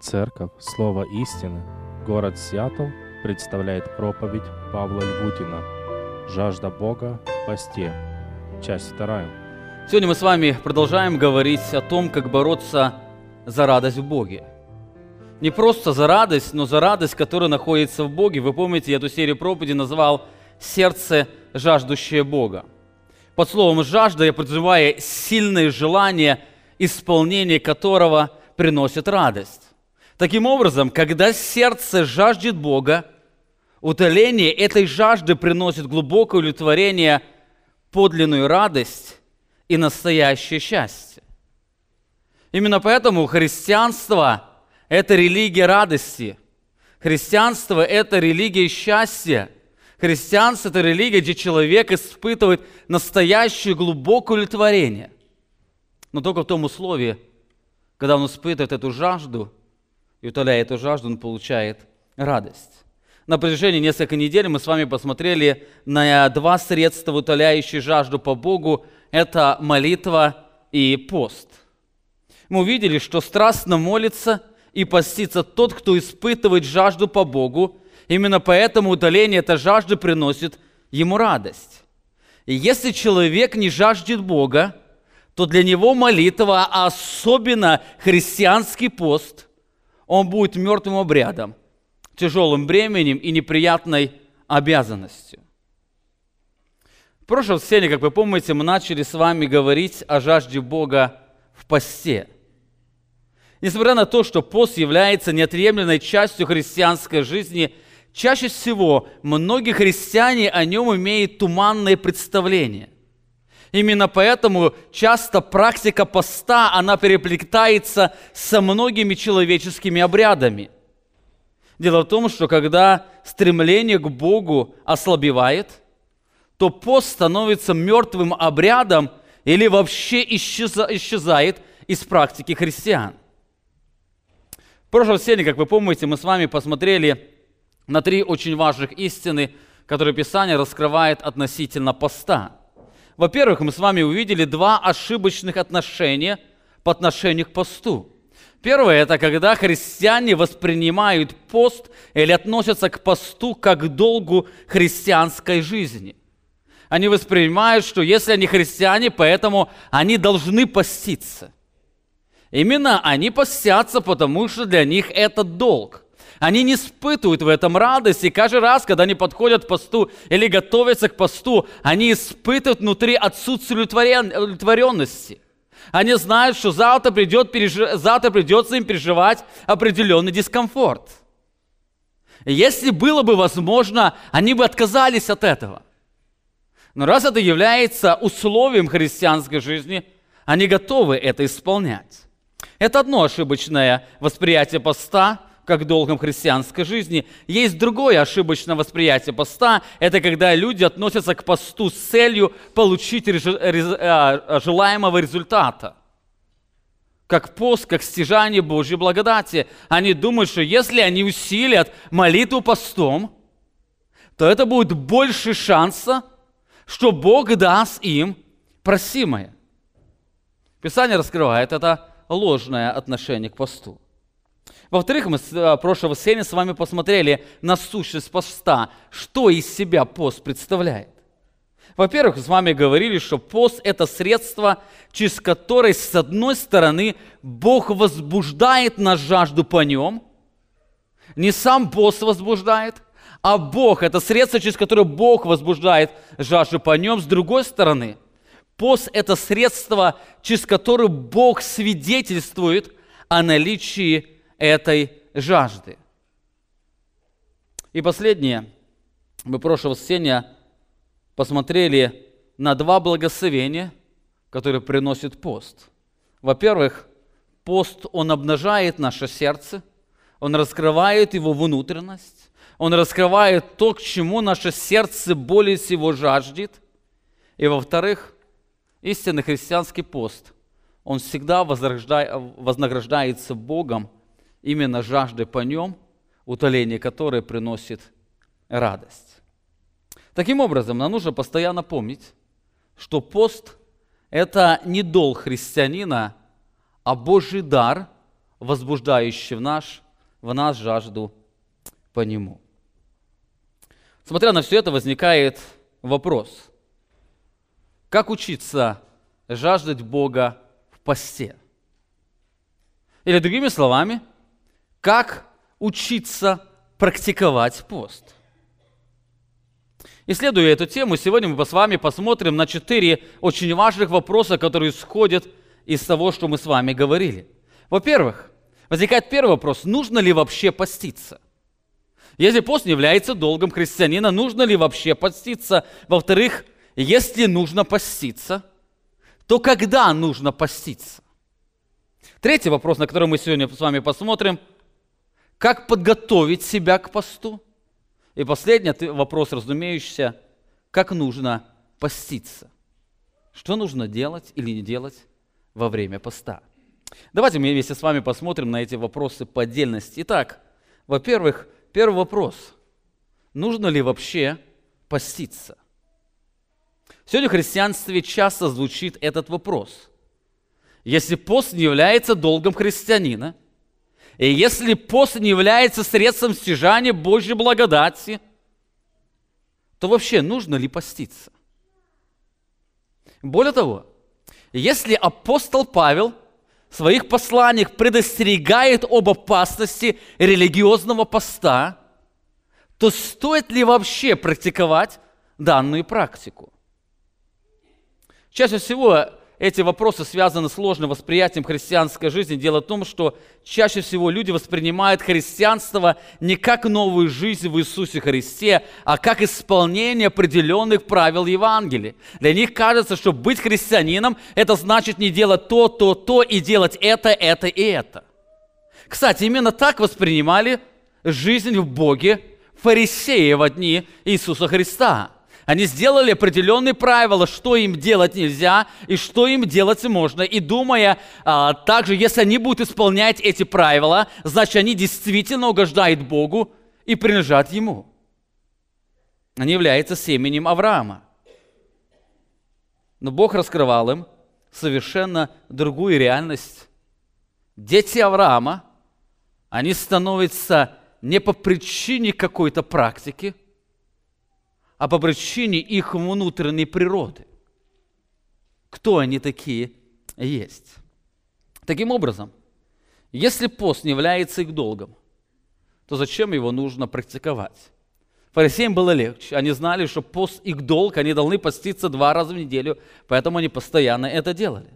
Церковь Слово истины, город Сиэтл представляет проповедь Павла Львутина «Жажда Бога в посте». Часть вторая. Сегодня мы с вами продолжаем говорить о том, как бороться за радость в Боге. Не просто за радость, но за радость, которая находится в Боге. Вы помните, я эту серию проповеди назвал «Сердце, жаждущее Бога». Под словом «жажда» я подразумеваю сильное желание, исполнение которого приносит радость. Таким образом, когда сердце жаждет Бога, утоление этой жажды приносит глубокое удовлетворение, подлинную радость и настоящее счастье. Именно поэтому христианство – это религия радости. Христианство – это религия счастья. Христианство – это религия, где человек испытывает настоящее глубокое удовлетворение. Но только в том условии, когда он испытывает эту жажду и утоляя эту жажду, он получает радость. На протяжении нескольких недель мы с вами посмотрели на два средства, утоляющие жажду по Богу. Это молитва и пост. Мы увидели, что страстно молится и постится тот, кто испытывает жажду по Богу. Именно поэтому утоление этой жажды приносит ему радость. И если человек не жаждет Бога, то для него молитва, а особенно христианский пост, он будет мертвым обрядом – тяжелым бременем и неприятной обязанностью. В прошлом сцене, как вы помните, мы начали с вами говорить о жажде Бога в посте. Несмотря на то, что пост является неотъемлемой частью христианской жизни, чаще всего многие христиане о нем имеют туманное представление. Именно поэтому часто практика поста, она переплетается со многими человеческими обрядами – Дело в том, что когда стремление к Богу ослабевает, то пост становится мертвым обрядом или вообще исчезает из практики христиан. В прошлом сене, как вы помните, мы с вами посмотрели на три очень важных истины, которые Писание раскрывает относительно поста. Во-первых, мы с вами увидели два ошибочных отношения по отношению к посту – Первое – это когда христиане воспринимают пост или относятся к посту как долгу христианской жизни. Они воспринимают, что если они христиане, поэтому они должны поститься. Именно они постятся, потому что для них это долг. Они не испытывают в этом радости. Каждый раз, когда они подходят к посту или готовятся к посту, они испытывают внутри отсутствие удовлетворенности. Они знают, что завтра, придет, переж... завтра придется им переживать определенный дискомфорт. Если было бы возможно, они бы отказались от этого. Но раз это является условием христианской жизни, они готовы это исполнять. Это одно ошибочное восприятие поста, как долгом христианской жизни. Есть другое ошибочное восприятие поста. Это когда люди относятся к посту с целью получить а, желаемого результата. Как пост, как стяжание Божьей благодати. Они думают, что если они усилят молитву постом, то это будет больше шанса, что Бог даст им просимое. Писание раскрывает это ложное отношение к посту. Во-вторых, мы с э, прошлого серии с вами посмотрели на сущность поста, что из себя пост представляет. Во-первых, с вами говорили, что пост – это средство, через которое, с одной стороны, Бог возбуждает на жажду по нем. Не сам пост возбуждает, а Бог – это средство, через которое Бог возбуждает жажду по нем. С другой стороны, пост – это средство, через которое Бог свидетельствует о наличии этой жажды. И последнее. Мы прошлого воскресенья посмотрели на два благословения, которые приносит пост. Во-первых, пост, он обнажает наше сердце, он раскрывает его внутренность, он раскрывает то, к чему наше сердце более всего жаждет. И во-вторых, истинный христианский пост, он всегда вознаграждается Богом именно жажды по нем, утоление которой приносит радость. Таким образом, нам нужно постоянно помнить, что пост – это не долг христианина, а Божий дар, возбуждающий в, наш, в нас жажду по Нему. Смотря на все это, возникает вопрос. Как учиться жаждать Бога в посте? Или другими словами, как учиться практиковать пост? Исследуя эту тему, сегодня мы с вами посмотрим на четыре очень важных вопроса, которые исходят из того, что мы с вами говорили. Во-первых, возникает первый вопрос, нужно ли вообще поститься? Если пост не является долгом христианина, нужно ли вообще поститься? Во-вторых, если нужно поститься, то когда нужно поститься? Третий вопрос, на который мы сегодня с вами посмотрим, как подготовить себя к посту? И последний вопрос, разумеющийся, как нужно поститься? Что нужно делать или не делать во время поста? Давайте мы вместе с вами посмотрим на эти вопросы по отдельности. Итак, во-первых, первый вопрос. Нужно ли вообще поститься? Сегодня в христианстве часто звучит этот вопрос. Если пост не является долгом христианина – и если пост не является средством стяжания Божьей благодати, то вообще нужно ли поститься? Более того, если апостол Павел в своих посланиях предостерегает об опасности религиозного поста, то стоит ли вообще практиковать данную практику? Чаще всего эти вопросы связаны с сложным восприятием христианской жизни. Дело в том, что чаще всего люди воспринимают христианство не как новую жизнь в Иисусе Христе, а как исполнение определенных правил Евангелия. Для них кажется, что быть христианином – это значит не делать то, то, то и делать это, это и это. Кстати, именно так воспринимали жизнь в Боге фарисеи в дни Иисуса Христа – они сделали определенные правила, что им делать нельзя и что им делать можно. И думая а, также, если они будут исполнять эти правила, значит, они действительно угождают Богу и принадлежат Ему. Они являются семенем Авраама. Но Бог раскрывал им совершенно другую реальность. Дети Авраама, они становятся не по причине какой-то практики – а по причине их внутренней природы. Кто они такие есть. Таким образом, если пост не является их долгом, то зачем его нужно практиковать? Фарисеям было легче. Они знали, что пост их долг, они должны поститься два раза в неделю, поэтому они постоянно это делали.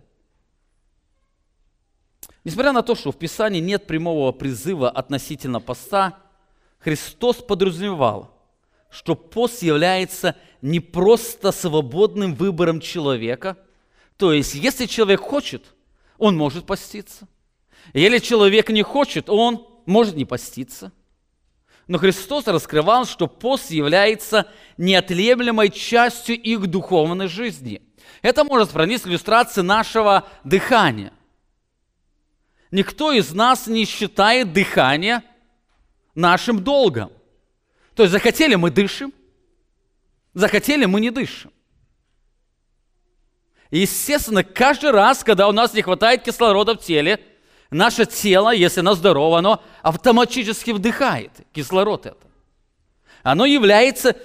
Несмотря на то, что в Писании нет прямого призыва относительно поста, Христос подразумевал, что пост является не просто свободным выбором человека. То есть, если человек хочет, он может поститься. Если человек не хочет, он может не поститься. Но Христос раскрывал, что пост является неотъемлемой частью их духовной жизни. Это может сравнить с иллюстрацией нашего дыхания. Никто из нас не считает дыхание нашим долгом. То есть захотели мы дышим, захотели мы не дышим. И, естественно, каждый раз, когда у нас не хватает кислорода в теле, наше тело, если оно здорово, оно автоматически вдыхает кислород это. Оно является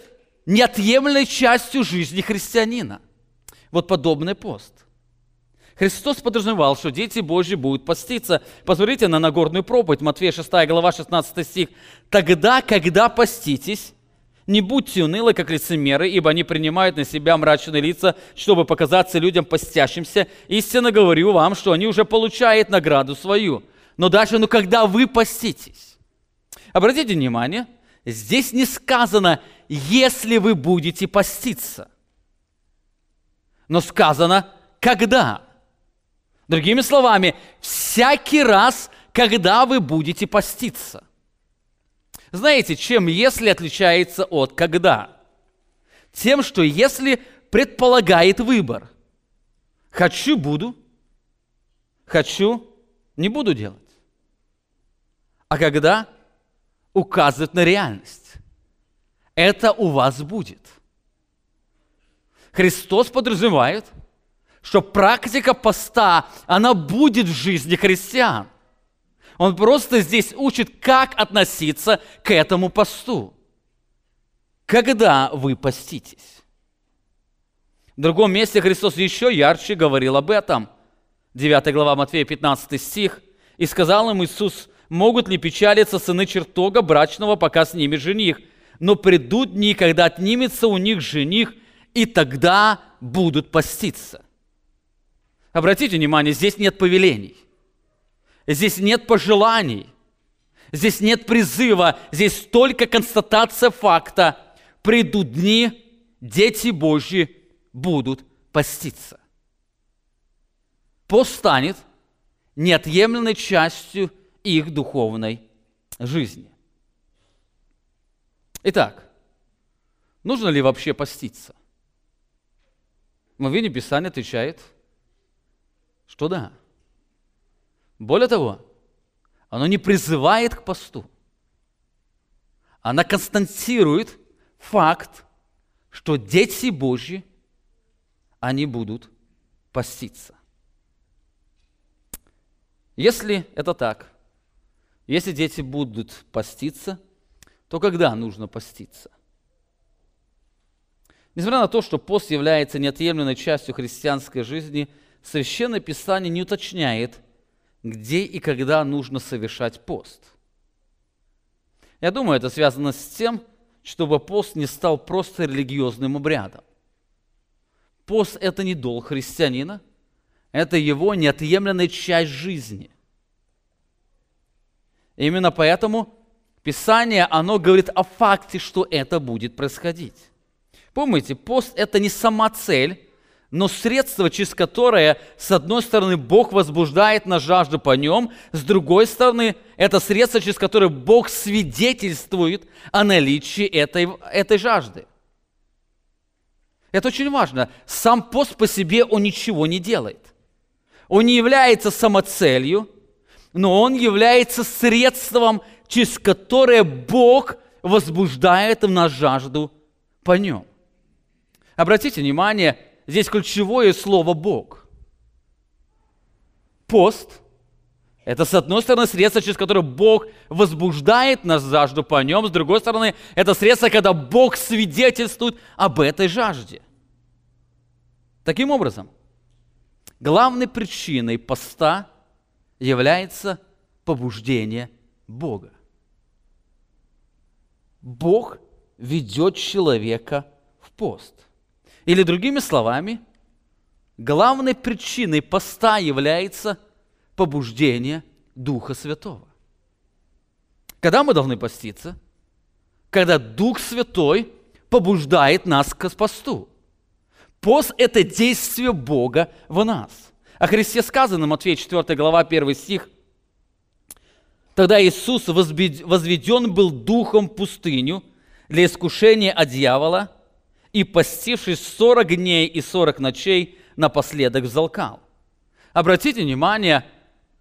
неотъемлемой частью жизни христианина. Вот подобный пост. Христос подразумевал, что дети Божьи будут поститься. Посмотрите на Нагорную проповедь, Матфея 6 глава 16 стих. «Тогда, когда поститесь, не будьте унылы, как лицемеры, ибо они принимают на себя мрачные лица, чтобы показаться людям постящимся. Истинно говорю вам, что они уже получают награду свою. Но даже, ну когда вы поститесь, обратите внимание, здесь не сказано, если вы будете поститься, но сказано, когда. Другими словами, всякий раз, когда вы будете поститься. Знаете, чем если отличается от когда? Тем, что если предполагает выбор. Хочу – буду, хочу – не буду делать. А когда указывает на реальность. Это у вас будет. Христос подразумевает – что практика поста, она будет в жизни христиан. Он просто здесь учит, как относиться к этому посту. Когда вы поститесь? В другом месте Христос еще ярче говорил об этом. 9 глава Матфея, 15 стих. «И сказал им Иисус, могут ли печалиться сыны чертога брачного, пока с ними жених? Но придут дни, когда отнимется у них жених, и тогда будут поститься». Обратите внимание, здесь нет повелений. Здесь нет пожеланий. Здесь нет призыва. Здесь только констатация факта. Придут дни, дети Божьи будут поститься. Пост станет неотъемлемой частью их духовной жизни. Итак, нужно ли вообще поститься? Мы видим, Писание отвечает, что да. Более того, оно не призывает к посту. Она констатирует факт, что дети Божьи – они будут поститься. Если это так, если дети будут поститься, то когда нужно поститься? Несмотря на то, что пост является неотъемлемой частью христианской жизни, Священное Писание не уточняет, где и когда нужно совершать пост. Я думаю, это связано с тем, чтобы пост не стал просто религиозным обрядом. Пост – это не долг христианина, это его неотъемлемая часть жизни. Именно поэтому Писание, оно говорит о факте, что это будет происходить. Помните, пост – это не сама цель, но средство, через которое, с одной стороны, Бог возбуждает на жажду по нем, с другой стороны, это средство, через которое Бог свидетельствует о наличии этой, этой жажды. Это очень важно. Сам пост по себе, он ничего не делает. Он не является самоцелью, но он является средством, через которое Бог возбуждает в нас жажду по нем. Обратите внимание, здесь ключевое слово «Бог». Пост – это, с одной стороны, средство, через которое Бог возбуждает нас жажду по нем, с другой стороны, это средство, когда Бог свидетельствует об этой жажде. Таким образом, главной причиной поста является побуждение Бога. Бог ведет человека в пост. Или другими словами, главной причиной поста является побуждение Духа Святого. Когда мы должны поститься? Когда Дух Святой побуждает нас к посту. Пост – это действие Бога в нас. О Христе сказано, Матфея 4 глава, 1 стих. Тогда Иисус возведен был духом в пустыню для искушения от дьявола, и, постившись 40 дней и 40 ночей, напоследок взалкал. Обратите внимание,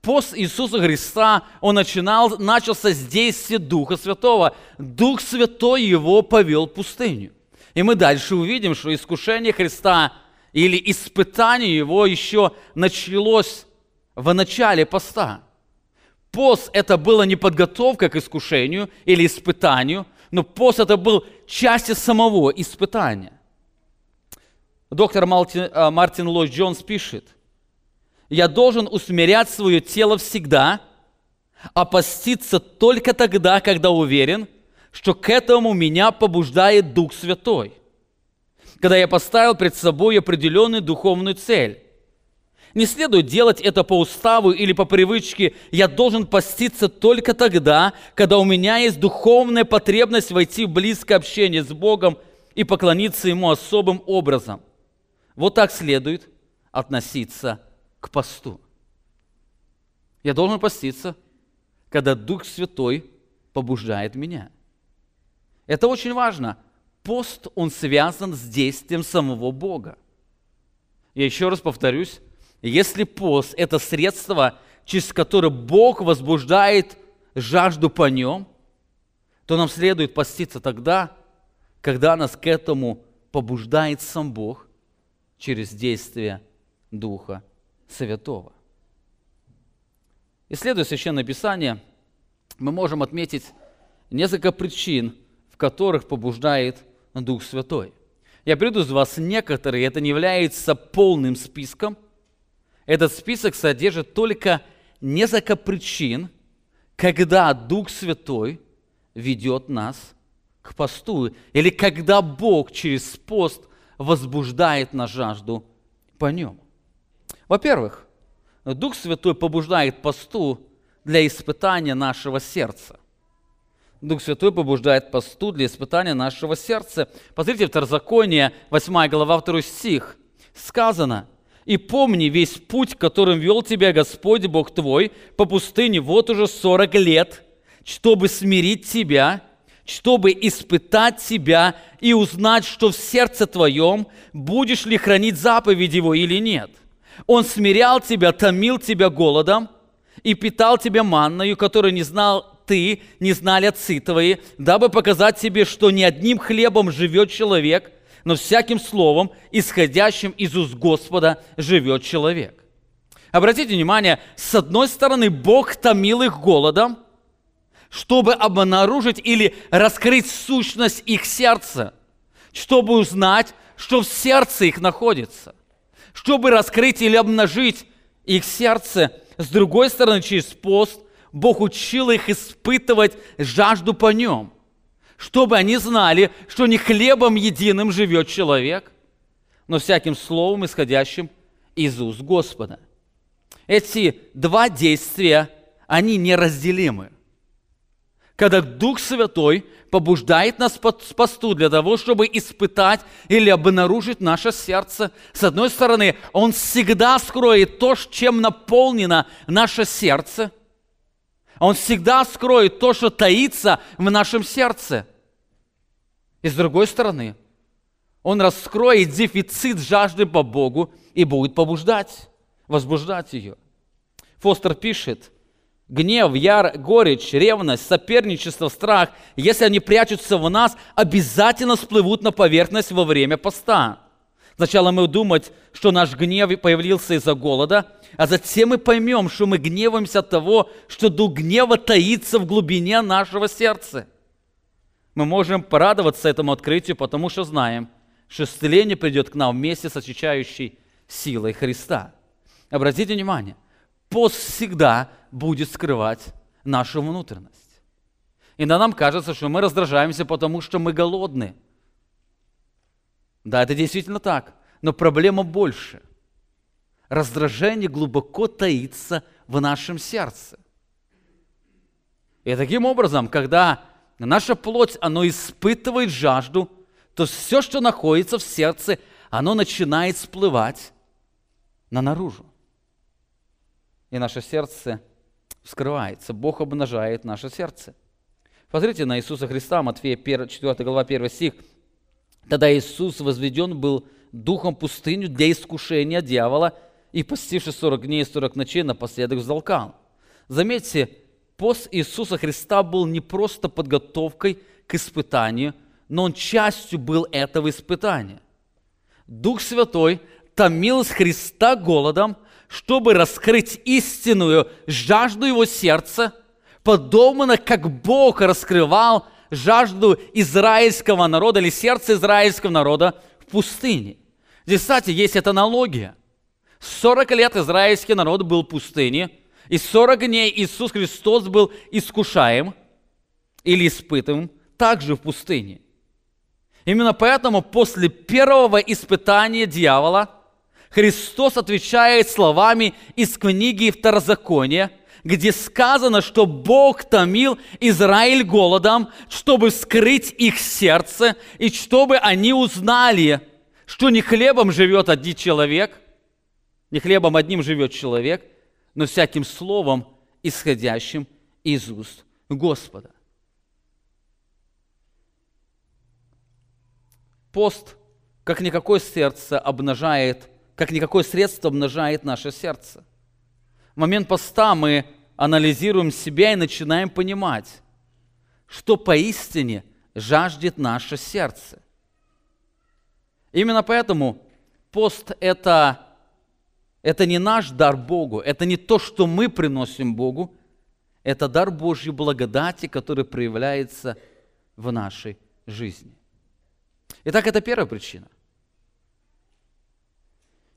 пост Иисуса Христа, он начинал, начался с действия Духа Святого. Дух Святой его повел в пустыню. И мы дальше увидим, что искушение Христа или испытание его еще началось в начале поста. Пост – это была не подготовка к искушению или испытанию, но пост – это был частью самого испытания. Доктор Мартин, э, Мартин Ллойд Джонс пишет, «Я должен усмирять свое тело всегда, а поститься только тогда, когда уверен, что к этому меня побуждает Дух Святой, когда я поставил пред собой определенную духовную цель. Не следует делать это по уставу или по привычке. Я должен поститься только тогда, когда у меня есть духовная потребность войти в близкое общение с Богом и поклониться Ему особым образом. Вот так следует относиться к посту. Я должен поститься, когда Дух Святой побуждает меня – это очень важно. Пост, он связан с действием самого Бога. Я еще раз повторюсь, если пост – это средство, через которое Бог возбуждает жажду по нем, то нам следует поститься тогда, когда нас к этому побуждает сам Бог через действие Духа Святого. Исследуя Священное Писание, мы можем отметить несколько причин, в которых побуждает Дух Святой. Я приду из вас некоторые, это не является полным списком. Этот список содержит только несколько причин, когда Дух Святой ведет нас к посту, или когда Бог через пост возбуждает на жажду по нем. Во-первых, Дух Святой побуждает посту для испытания нашего сердца. Дух Святой побуждает посту для испытания нашего сердца. Посмотрите, Второзаконие, 8 глава, 2 стих. Сказано, «И помни весь путь, которым вел тебя Господь Бог твой по пустыне вот уже 40 лет, чтобы смирить тебя, чтобы испытать тебя и узнать, что в сердце твоем будешь ли хранить заповедь его или нет. Он смирял тебя, томил тебя голодом и питал тебя манною, которую не знал ты, не знали отцы твои, дабы показать тебе, что не одним хлебом живет человек, но всяким словом, исходящим из уст Господа, живет человек. Обратите внимание, с одной стороны, Бог томил их голодом, чтобы обнаружить или раскрыть сущность их сердца, чтобы узнать, что в сердце их находится, чтобы раскрыть или обнажить их сердце. С другой стороны, через пост Бог учил их испытывать жажду по нем, чтобы они знали, что не хлебом единым живет человек, но всяким словом, исходящим из уст Господа. Эти два действия, они неразделимы когда Дух Святой побуждает нас по посту для того, чтобы испытать или обнаружить наше сердце. С одной стороны, Он всегда скроет то, чем наполнено наше сердце. Он всегда скроет то, что таится в нашем сердце. И с другой стороны, Он раскроет дефицит жажды по Богу и будет побуждать, возбуждать ее. Фостер пишет – Гнев, яр, горечь, ревность, соперничество, страх, если они прячутся в нас, обязательно всплывут на поверхность во время поста. Сначала мы думать, что наш гнев появился из-за голода, а затем мы поймем, что мы гневаемся от того, что дух гнева таится в глубине нашего сердца. Мы можем порадоваться этому открытию, потому что знаем, что исцеление придет к нам вместе с очищающей силой Христа. Обратите внимание, пост всегда будет скрывать нашу внутренность. Иногда нам кажется, что мы раздражаемся, потому что мы голодны. Да, это действительно так. Но проблема больше. Раздражение глубоко таится в нашем сердце. И таким образом, когда наша плоть, оно испытывает жажду, то все, что находится в сердце, оно начинает всплывать на наружу. И наше сердце – вскрывается, Бог обнажает наше сердце. Посмотрите на Иисуса Христа, Матфея 1, 4 глава 1 стих. Тогда Иисус возведен был духом пустыню для искушения дьявола, и постившись 40 дней и 40 ночей, напоследок вздолкал. Заметьте, пост Иисуса Христа был не просто подготовкой к испытанию, но он частью был этого испытания. Дух Святой томил с Христа голодом, чтобы раскрыть истинную жажду его сердца, подобно как Бог раскрывал жажду израильского народа или сердце израильского народа в пустыне. Здесь, кстати, есть эта аналогия. 40 лет израильский народ был в пустыне, и 40 дней Иисус Христос был искушаем или испытываем также в пустыне. Именно поэтому после первого испытания дьявола – Христос отвечает словами из книги Второзакония, где сказано, что Бог томил Израиль голодом, чтобы скрыть их сердце, и чтобы они узнали, что не хлебом живет один человек, не хлебом одним живет человек, но всяким словом, исходящим из уст Господа. Пост, как никакое сердце, обнажает как никакое средство умножает наше сердце. В момент поста мы анализируем себя и начинаем понимать, что поистине жаждет наше сердце. Именно поэтому пост – это Это не наш дар Богу, это не то, что мы приносим Богу, это дар Божьей благодати, который проявляется в нашей жизни. Итак, это первая причина.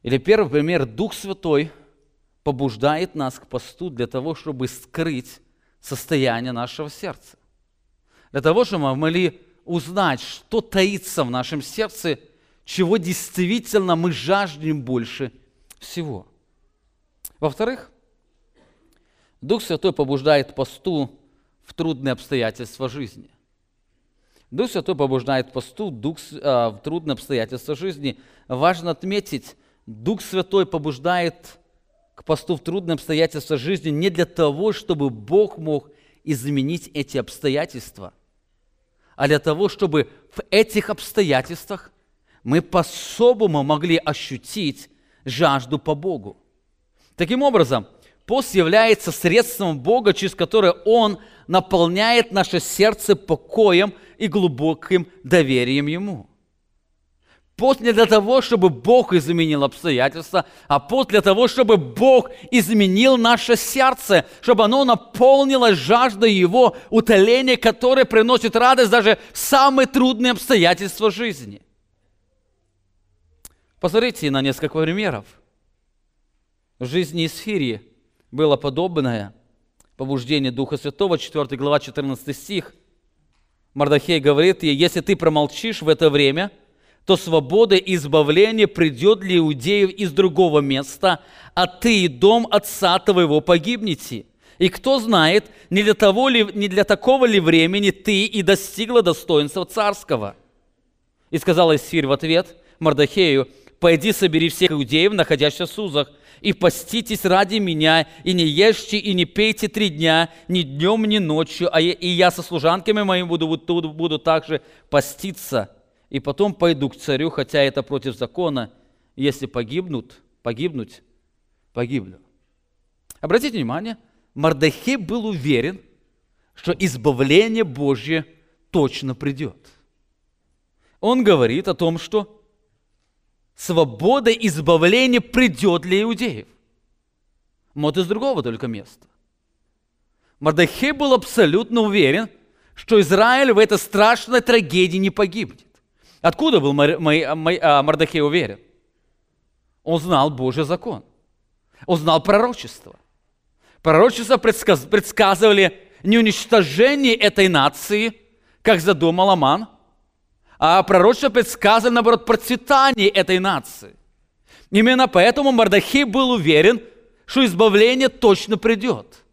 Или первый пример, Дух Святой побуждает нас к посту для того, чтобы скрыть состояние нашего сердца. Для того, чтобы мы могли узнать, что таится в нашем сердце, чего действительно мы жаждем больше всего. Во-вторых, Дух Святой побуждает посту в трудные обстоятельства жизни. Дух Святой побуждает посту дух, э, в трудные обстоятельства жизни. Важно отметить, Дух Святой побуждает к посту в трудные обстоятельства жизни не для того, чтобы Бог мог изменить эти обстоятельства, а для того, чтобы в этих обстоятельствах мы по-особому могли ощутить жажду по Богу. Таким образом, пост является средством Бога, через которое Он наполняет наше сердце покоем и глубоким доверием Ему. Пост не для того, чтобы Бог изменил обстоятельства, а пост для того, чтобы Бог изменил наше сердце, чтобы оно наполнилось жаждой Его утоления, которое приносит радость даже в самые трудные обстоятельства жизни. Посмотрите на несколько примеров. В жизни Исфирии было подобное побуждение Духа Святого, 4 глава, 14 стих. Мардахей говорит ей, если ты промолчишь в это время, то свобода и избавление придет для иудеев из другого места, а ты и дом отца твоего погибнете. И кто знает, не для, того ли, не для такого ли времени ты и достигла достоинства царского? И сказала Исфирь в ответ Мардахею, пойди собери всех иудеев, находящихся в Сузах, и поститесь ради меня, и не ешьте, и не пейте три дня, ни днем, ни ночью, а я, и я со служанками моими буду, буду, буду также поститься, и потом пойду к царю, хотя это против закона, если погибнут, погибнуть, погибну. Обратите внимание, Мардахей был уверен, что избавление Божье точно придет. Он говорит о том, что свобода и избавление придет для иудеев. Вот из другого только места. Мардахей был абсолютно уверен, что Израиль в этой страшной трагедии не погибнет. Откуда был а, Мардахей уверен? Он знал Божий закон. Он знал пророчество. Пророчества предсказывали не уничтожение этой нации, как задумал Аман – а пророчество предсказано, наоборот, процветание этой нации. Именно поэтому Мардахей был уверен, что избавление точно придет.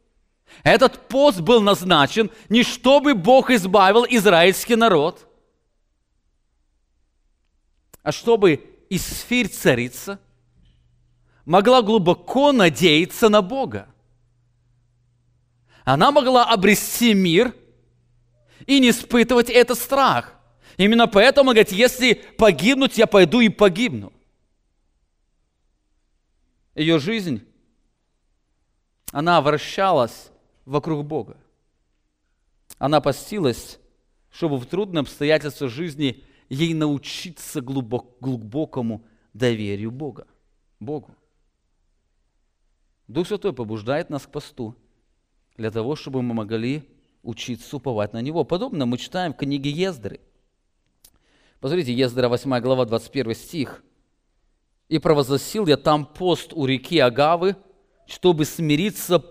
Этот пост был назначен не чтобы Бог избавил израильский народ, а чтобы Исфирь царица могла глубоко надеяться на Бога. Она могла обрести мир и не испытывать этот страх. Именно поэтому говорит, если погибнуть, я пойду и погибну. Ее жизнь, она вращалась вокруг Бога. Она постилась, чтобы в трудные обстоятельства жизни ей научиться глубок, глубокому доверию Бога, Богу. Дух Святой побуждает нас к посту для того, чтобы мы могли учиться уповать на Него. Подобно мы читаем в книге Ездры – Посмотрите, Ездра 8 глава, 21 стих. «И провозгласил я там пост у реки Агавы, чтобы смириться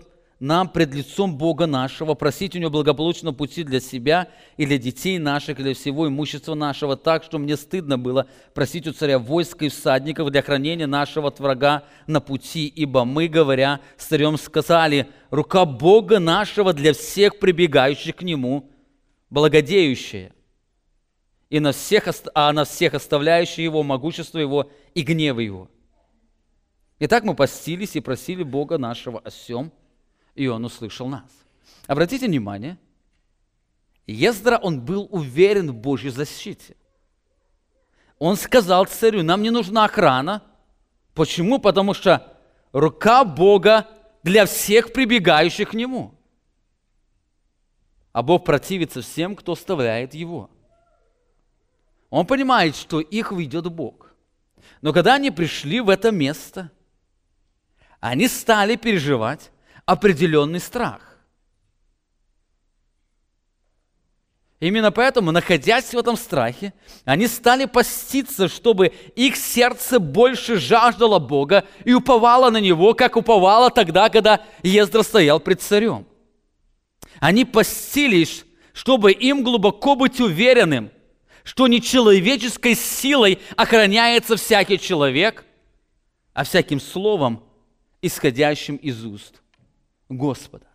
нам пред лицом Бога нашего, просить у Него благополучного пути для себя и для детей наших, и для всего имущества нашего, так, что мне стыдно было просить у царя войска и всадников для хранения нашего от врага на пути, ибо мы, говоря с царем, сказали, рука Бога нашего для всех прибегающих к Нему, благодеющая, и на всех, а на всех оставляющих его, могущество его и гнев его. Итак, мы постились и просили Бога нашего о всем, и Он услышал нас. Обратите внимание, Ездра, он был уверен в Божьей защите. Он сказал царю, нам не нужна охрана. Почему? Потому что рука Бога для всех прибегающих к Нему. А Бог противится всем, кто оставляет Его. Он понимает, что их ведет Бог. Но когда они пришли в это место, они стали переживать определенный страх. Именно поэтому, находясь в этом страхе, они стали поститься, чтобы их сердце больше жаждало Бога и уповало на Него, как уповало тогда, когда Ездра стоял пред царем. Они постились, чтобы им глубоко быть уверенным, что не человеческой силой охраняется всякий человек, а всяким словом, исходящим из уст Господа.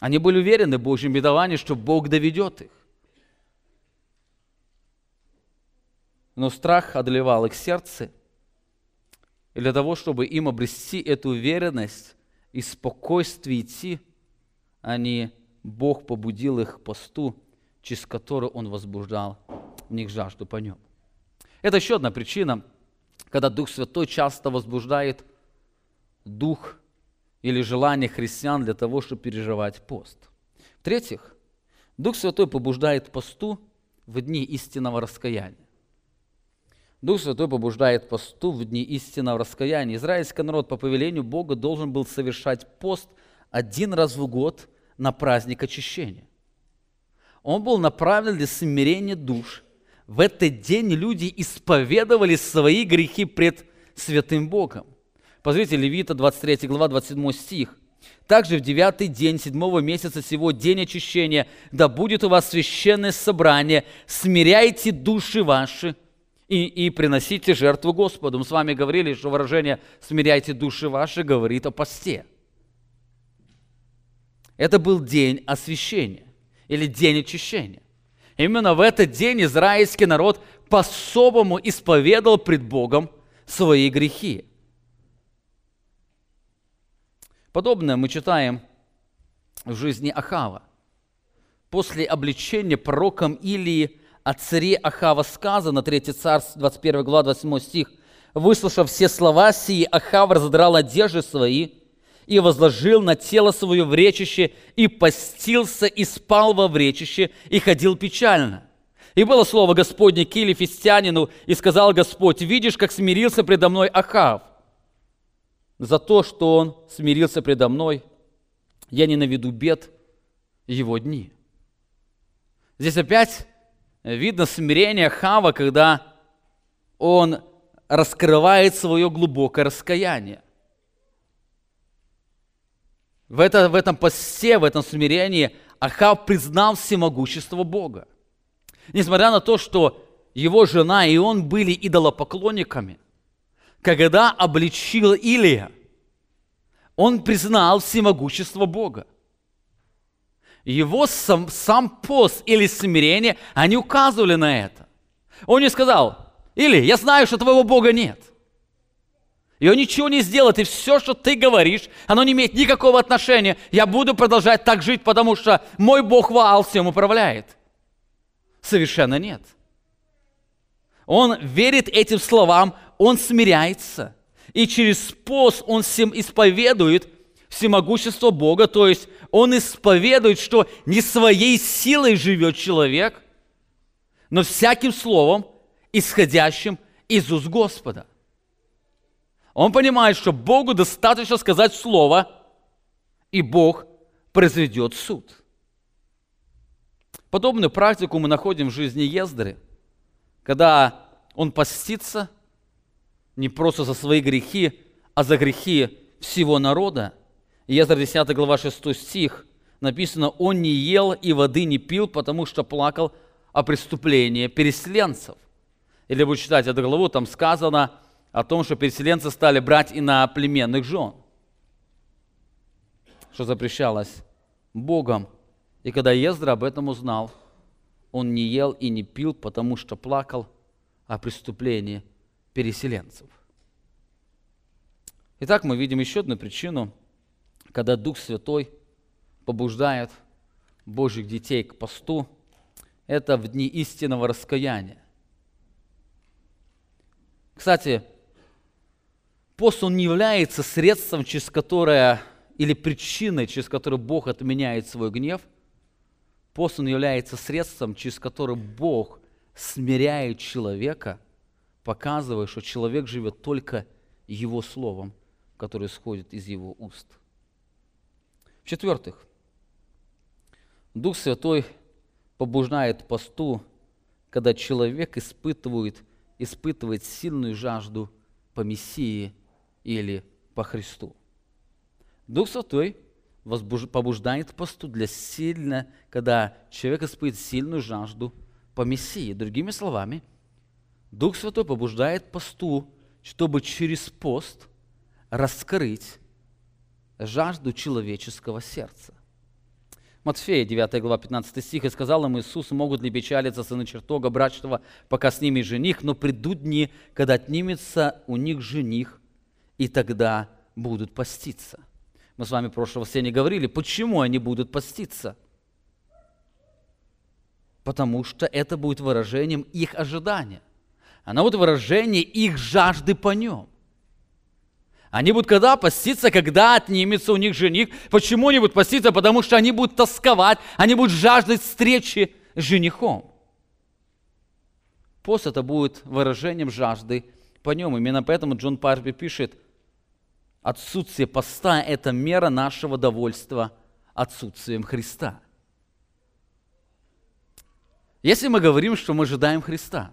Они были уверены в Божьем бедовании, что Бог доведет их. Но страх одолевал их сердце. И для того, чтобы им обрести эту уверенность и спокойствие идти, они, Бог побудил их к посту, через который Он возбуждал в них жажду по нем. Это еще одна причина, когда Дух Святой часто возбуждает дух или желание христиан для того, чтобы переживать пост. В-третьих, Дух Святой побуждает посту в дни истинного раскаяния. Дух Святой побуждает посту в дни истинного раскаяния. Израильский народ по повелению Бога должен был совершать пост один раз в год на праздник очищения. Он был направлен для смирения душ. В этот день люди исповедовали свои грехи пред святым Богом. Посмотрите, Левита, 23 глава, 27 стих. Также в девятый день седьмого месяца сего, день очищения, да будет у вас священное собрание, смиряйте души ваши и, и приносите жертву Господу. Мы с вами говорили, что выражение «смиряйте души ваши» говорит о посте. Это был день освящения или день очищения. Именно в этот день израильский народ по-особому исповедовал пред Богом свои грехи. Подобное мы читаем в жизни Ахава. После обличения пророком Илии о царе Ахава сказано, 3 царств, 21 глава, 27 стих, «Выслушав все слова сии, Ахав разодрал одежды свои и возложил на тело свое в речище, и постился, и спал во вречище, и ходил печально. И было слово Господне Киле фистянину, и сказал Господь, видишь, как смирился предо мной Ахав, за то, что он смирился предо мной, я не наведу бед его дни. Здесь опять видно смирение Хава, когда он раскрывает свое глубокое раскаяние. В, это, в этом посте, в этом смирении Ахав признал всемогущество Бога. Несмотря на то, что его жена и он были идолопоклонниками – когда обличил Илия, он признал всемогущество Бога. Его сам, сам пост или смирение, они указывали на это. Он не сказал, или я знаю, что твоего Бога нет. И он ничего не сделает, и все, что ты говоришь, оно не имеет никакого отношения. Я буду продолжать так жить, потому что мой Бог Ваал всем управляет. Совершенно нет. Он верит этим словам, он смиряется. И через пост он всем исповедует всемогущество Бога, то есть он исповедует, что не своей силой живет человек, но всяким словом, исходящим из уст Господа. Он понимает, что Богу достаточно сказать слово, и Бог произведет суд. Подобную практику мы находим в жизни Ездры, когда он постится – не просто за свои грехи, а за грехи всего народа. Езра 10 глава 6 стих написано, «Он не ел и воды не пил, потому что плакал о преступлении переселенцев». Или вы читать эту главу, там сказано о том, что переселенцы стали брать и на племенных жен, что запрещалось Богом. И когда Ездра об этом узнал, он не ел и не пил, потому что плакал о преступлении переселенцев. Итак, мы видим еще одну причину, когда Дух Святой побуждает Божьих детей к посту, это в дни истинного раскаяния. Кстати, пост, он не является средством, через которое, или причиной, через которую Бог отменяет свой гнев. Пост, он является средством, через которое Бог смиряет человека – показывая, что человек живет только Его Словом, который исходит из его уст. В-четвертых, Дух Святой побуждает посту, когда человек испытывает, испытывает сильную жажду по Мессии или по Христу. Дух Святой побуждает посту для сильно, когда человек испытывает сильную жажду по Мессии. Другими словами, Дух Святой побуждает посту, чтобы через пост раскрыть жажду человеческого сердца. Матфея, 9 глава, 15 стих, «И сказал им Иисус, могут ли печалиться сыны чертога брачного, пока с ними жених, но придут дни, когда отнимется у них жених, и тогда будут поститься». Мы с вами в прошлом воскресенье говорили, почему они будут поститься. Потому что это будет выражением их ожидания. Оно будет выражение их жажды по нем. Они будут когда поститься, когда отнимется у них жених. Почему они будут поститься? Потому что они будут тосковать, они будут жаждать встречи с женихом. Пост это будет выражением жажды по нем. Именно поэтому Джон Парби пишет, отсутствие поста – это мера нашего довольства отсутствием Христа. Если мы говорим, что мы ожидаем Христа,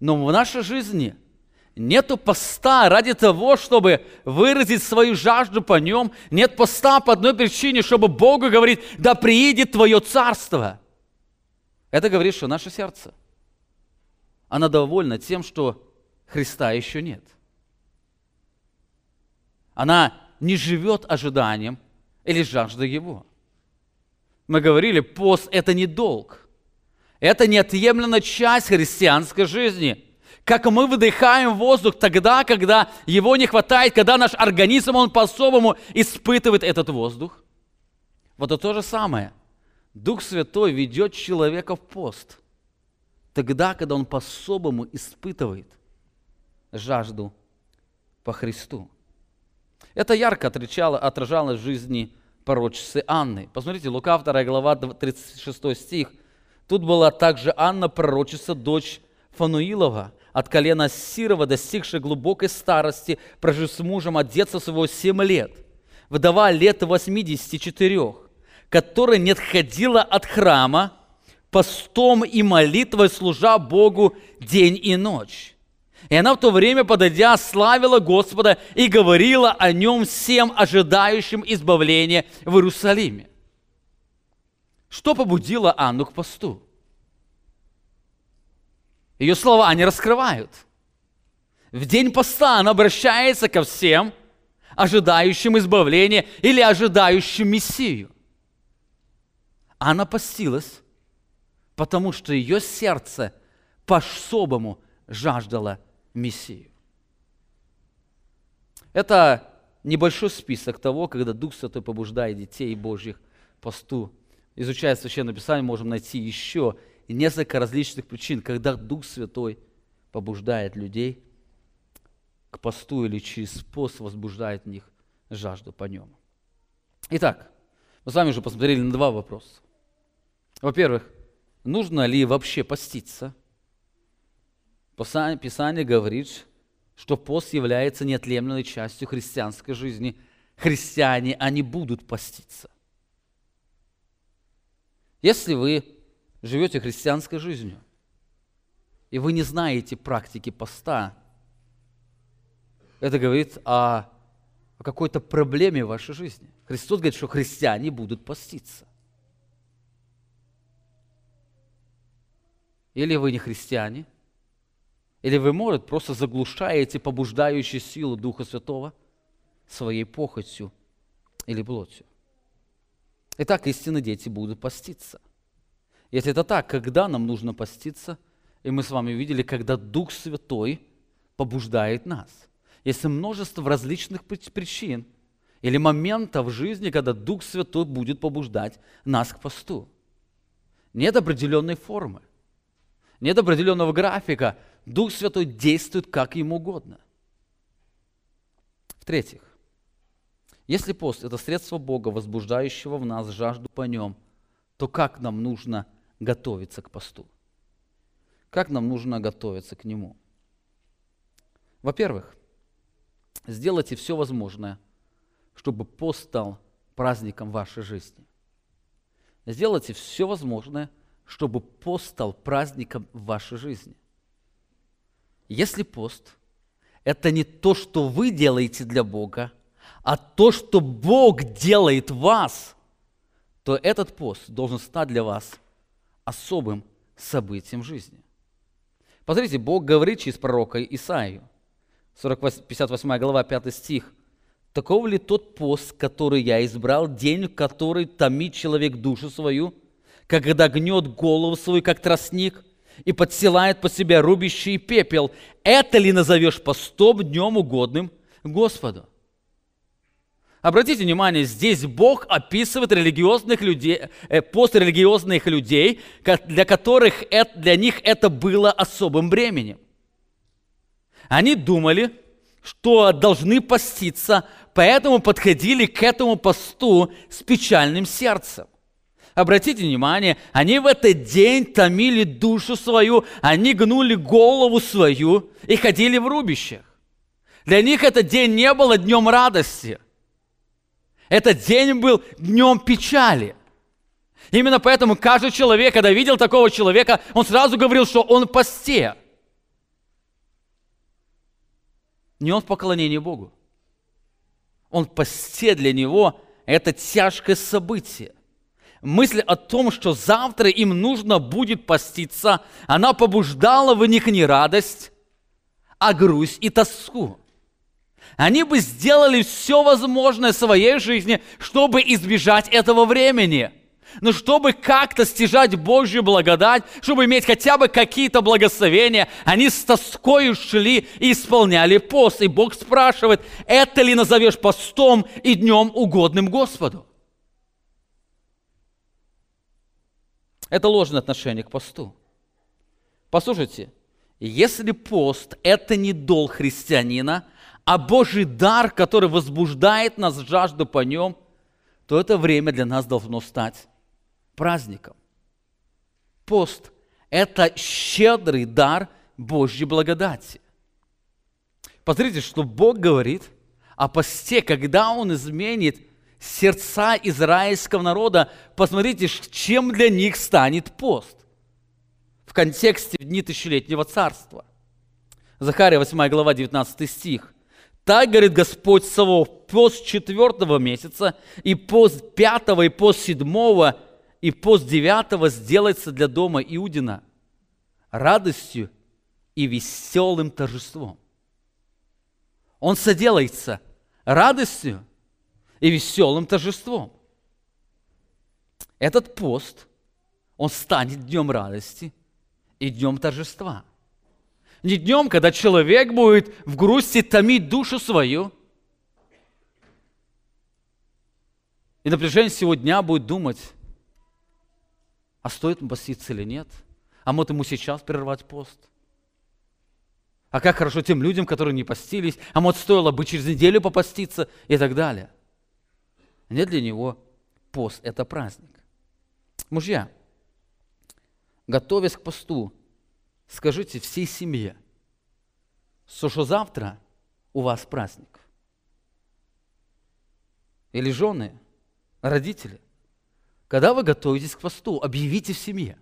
но в нашей жизни – Нету поста ради того, чтобы выразить свою жажду по нем. Нет поста по одной причине, чтобы Богу говорить, да приедет Твое царство. Это говорит, что наше сердце, оно довольно тем, что Христа еще нет. Она не живет ожиданием или жаждой Его. Мы говорили, пост – это не долг. Это неотъемлемая часть христианской жизни – как мы выдыхаем воздух тогда, когда его не хватает, когда наш организм, он по-особому испытывает этот воздух. Вот это то же самое. Дух Святой ведет человека в пост. Тогда, когда он по-особому испытывает жажду по Христу. Это ярко отражало, отражалось в жизни пророчицы Анны. Посмотрите, Лука 2 глава 36 стих. Тут была также Анна, пророчица, дочь Фануилова, от колена Сирова, достигшая глубокой старости, прожив с мужем от детства своего 7 лет, вдова лет 84, которая не отходила от храма, постом и молитвой служа Богу день и ночь. И она в то время, подойдя, славила Господа и говорила о нем всем ожидающим избавления в Иерусалиме. Что побудило Анну к посту? Ее слова не раскрывают. В день поста она обращается ко всем, ожидающим избавления или ожидающим Мессию. Она постилась, потому что ее сердце по-особому жаждало Мессию. Это небольшой список того, когда Дух Святой побуждает детей Божьих посту. Изучая Священное Писание, можем найти еще несколько различных причин, когда Дух Святой побуждает людей к посту или через пост возбуждает в них жажду по нем. Итак, мы с вами уже посмотрели на два вопроса. Во-первых, нужно ли вообще поститься? Писание говорит, что пост является неотъемлемой частью христианской жизни. Христиане, они будут поститься. Если вы живете христианской жизнью, и вы не знаете практики поста, это говорит о, о какой-то проблеме в вашей жизни. Христос говорит, что христиане будут поститься. Или вы не христиане, или вы, может, просто заглушаете побуждающие силу Духа Святого своей похотью или плотью. Итак, истинные дети будут поститься. Если это так, когда нам нужно поститься? И мы с вами видели, когда Дух Святой побуждает нас. Есть множество различных причин или моментов в жизни, когда Дух Святой будет побуждать нас к посту. Нет определенной формы, нет определенного графика. Дух Святой действует как ему угодно. В-третьих, если пост – это средство Бога, возбуждающего в нас жажду по нем, то как нам нужно – готовиться к посту? Как нам нужно готовиться к нему? Во-первых, сделайте все возможное, чтобы пост стал праздником вашей жизни. Сделайте все возможное, чтобы пост стал праздником вашей жизни. Если пост – это не то, что вы делаете для Бога, а то, что Бог делает вас, то этот пост должен стать для вас особым событием жизни. Посмотрите, Бог говорит через пророка Исаию, 58 глава, 5 стих. «Таков ли тот пост, который я избрал, день, в который томит человек душу свою, когда гнет голову свою, как тростник, и подсилает по себе рубящий пепел? Это ли назовешь постом днем угодным Господу?» Обратите внимание, здесь Бог описывает религиозных людей, э, пострелигиозных людей, для которых это, для них это было особым бременем. Они думали, что должны поститься, поэтому подходили к этому посту с печальным сердцем. Обратите внимание, они в этот день томили душу свою, они гнули голову свою и ходили в рубищах. Для них этот день не был днем радости – этот день был днем печали. Именно поэтому каждый человек, когда видел такого человека, он сразу говорил, что он в посте. Не он в поклонении Богу. Он в посте для него – это тяжкое событие. Мысль о том, что завтра им нужно будет поститься, она побуждала в них не радость, а грусть и тоску они бы сделали все возможное в своей жизни, чтобы избежать этого времени. Но чтобы как-то стяжать Божью благодать, чтобы иметь хотя бы какие-то благословения, они с тоской шли и исполняли пост. И Бог спрашивает, это ли назовешь постом и днем угодным Господу? Это ложное отношение к посту. Послушайте, если пост – это не долг христианина – а Божий дар, который возбуждает нас жажду по нем, то это время для нас должно стать праздником. Пост – это щедрый дар Божьей благодати. Посмотрите, что Бог говорит о посте, когда Он изменит сердца израильского народа. Посмотрите, чем для них станет пост в контексте дни тысячелетнего царства. Захария 8 глава 19 стих. Так, говорит Господь Савов, пост четвертого месяца, и пост пятого, и пост седьмого, и пост девятого сделается для дома Иудина радостью и веселым торжеством. Он соделается радостью и веселым торжеством. Этот пост, он станет днем радости и днем торжества – не днем, когда человек будет в грусти томить душу свою. И на протяжении всего дня будет думать, а стоит ему поститься или нет? А может ему сейчас прервать пост? А как хорошо тем людям, которые не постились? А может стоило бы через неделю попаститься и так далее? Нет для него пост – это праздник. Мужья, готовясь к посту, скажите всей семье, что завтра у вас праздник. Или жены, родители, когда вы готовитесь к посту, объявите в семье.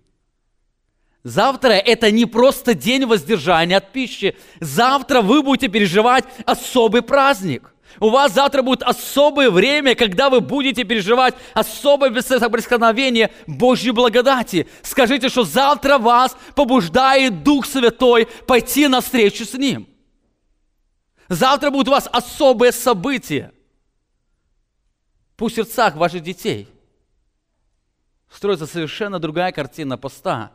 Завтра это не просто день воздержания от пищи. Завтра вы будете переживать особый праздник. У вас завтра будет особое время, когда вы будете переживать особое происхождение Божьей благодати. Скажите, что завтра вас побуждает Дух Святой пойти навстречу с Ним. Завтра будет у вас особое событие. Пусть в сердцах ваших детей строится совершенно другая картина поста.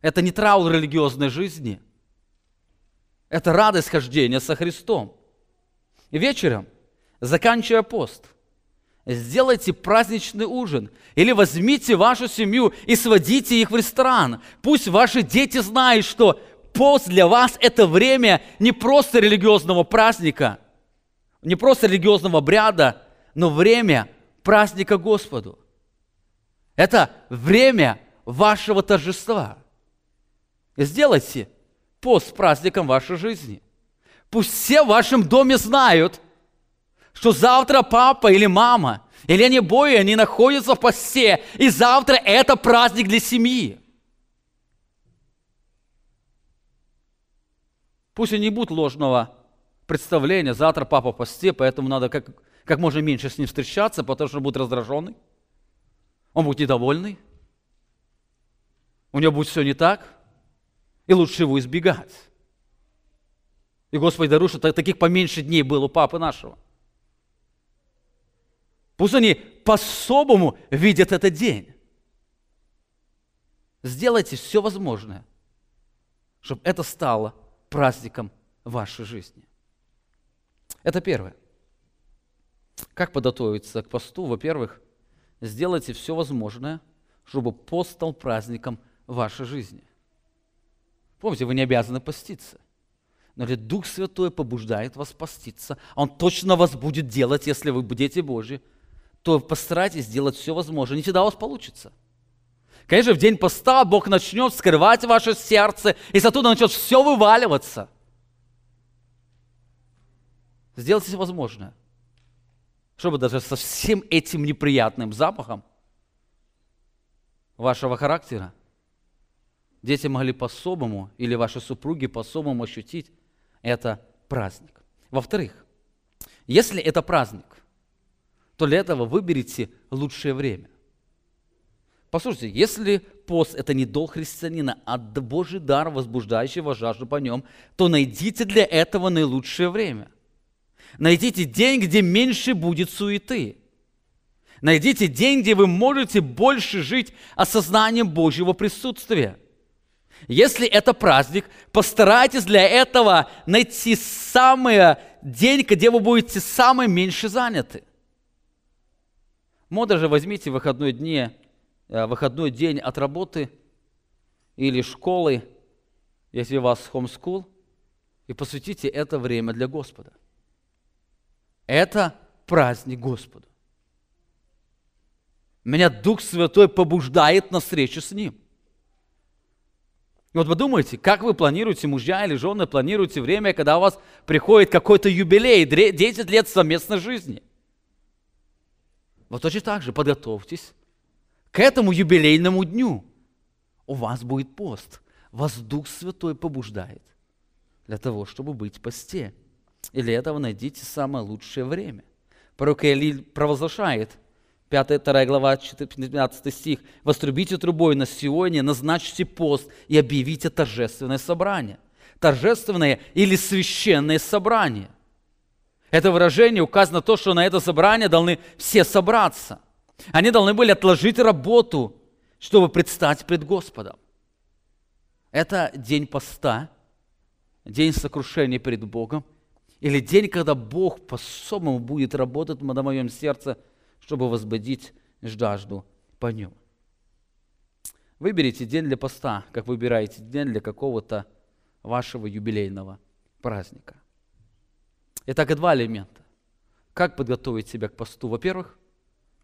Это не траур религиозной жизни. Это радость хождения со Христом вечером, заканчивая пост, сделайте праздничный ужин или возьмите вашу семью и сводите их в ресторан. Пусть ваши дети знают, что пост для вас – это время не просто религиозного праздника, не просто религиозного обряда, но время праздника Господу. Это время вашего торжества. Сделайте пост праздником вашей жизни – Пусть все в вашем доме знают, что завтра папа или мама, или они бои, они находятся в посте, и завтра это праздник для семьи. Пусть и не будет ложного представления, завтра папа в посте, поэтому надо как, как можно меньше с ним встречаться, потому что он будет раздраженный, он будет недовольный, у него будет все не так, и лучше его избегать. И Господи, даруй, что таких поменьше дней было у папы нашего. Пусть они по-особому видят этот день. Сделайте все возможное, чтобы это стало праздником вашей жизни. Это первое. Как подготовиться к посту? Во-первых, сделайте все возможное, чтобы пост стал праздником вашей жизни. Помните, вы не обязаны поститься. Но ли Дух Святой побуждает вас поститься, Он точно вас будет делать, если вы будете Божьи, то постарайтесь сделать все возможное. Не всегда у вас получится. Конечно, в день поста Бог начнет скрывать ваше сердце, и оттуда начнет все вываливаться. Сделайте все возможное, чтобы даже со всем этим неприятным запахом вашего характера дети могли по-особому, или ваши супруги по-особому ощутить это праздник. Во-вторых, если это праздник, то для этого выберите лучшее время. Послушайте, если пост – это не долг христианина, а Божий дар, возбуждающий вас жажду по нем, то найдите для этого наилучшее время. Найдите день, где меньше будет суеты. Найдите день, где вы можете больше жить осознанием Божьего присутствия – если это праздник, постарайтесь для этого найти самый день, где вы будете самые меньше заняты. Мода же возьмите выходной, дни, э, выходной день от работы или школы, если у вас homeschool, и посвятите это время для Господа. Это праздник Господу. Меня Дух Святой побуждает на встречу с Ним – вот подумайте, как вы планируете, мужья или жены, планируете время, когда у вас приходит какой-то юбилей, 10 лет совместной жизни. Вот точно так же подготовьтесь к этому юбилейному дню. У вас будет пост. Вас Дух Святой побуждает для того, чтобы быть в посте. И для этого найдите самое лучшее время. Пророк Илий провозглашает – 5, 2 глава, 15 стих. «Вострубите трубой на Сионе, назначьте пост и объявите торжественное собрание». Торжественное или священное собрание. Это выражение указано то, что на это собрание должны все собраться. Они должны были отложить работу, чтобы предстать пред Господом. Это день поста, день сокрушения перед Богом, или день, когда Бог по-особому будет работать на моем сердце – чтобы возбудить жажду по нему. Выберите день для поста, как выбираете день для какого-то вашего юбилейного праздника. Итак, два элемента. Как подготовить себя к посту? Во-первых,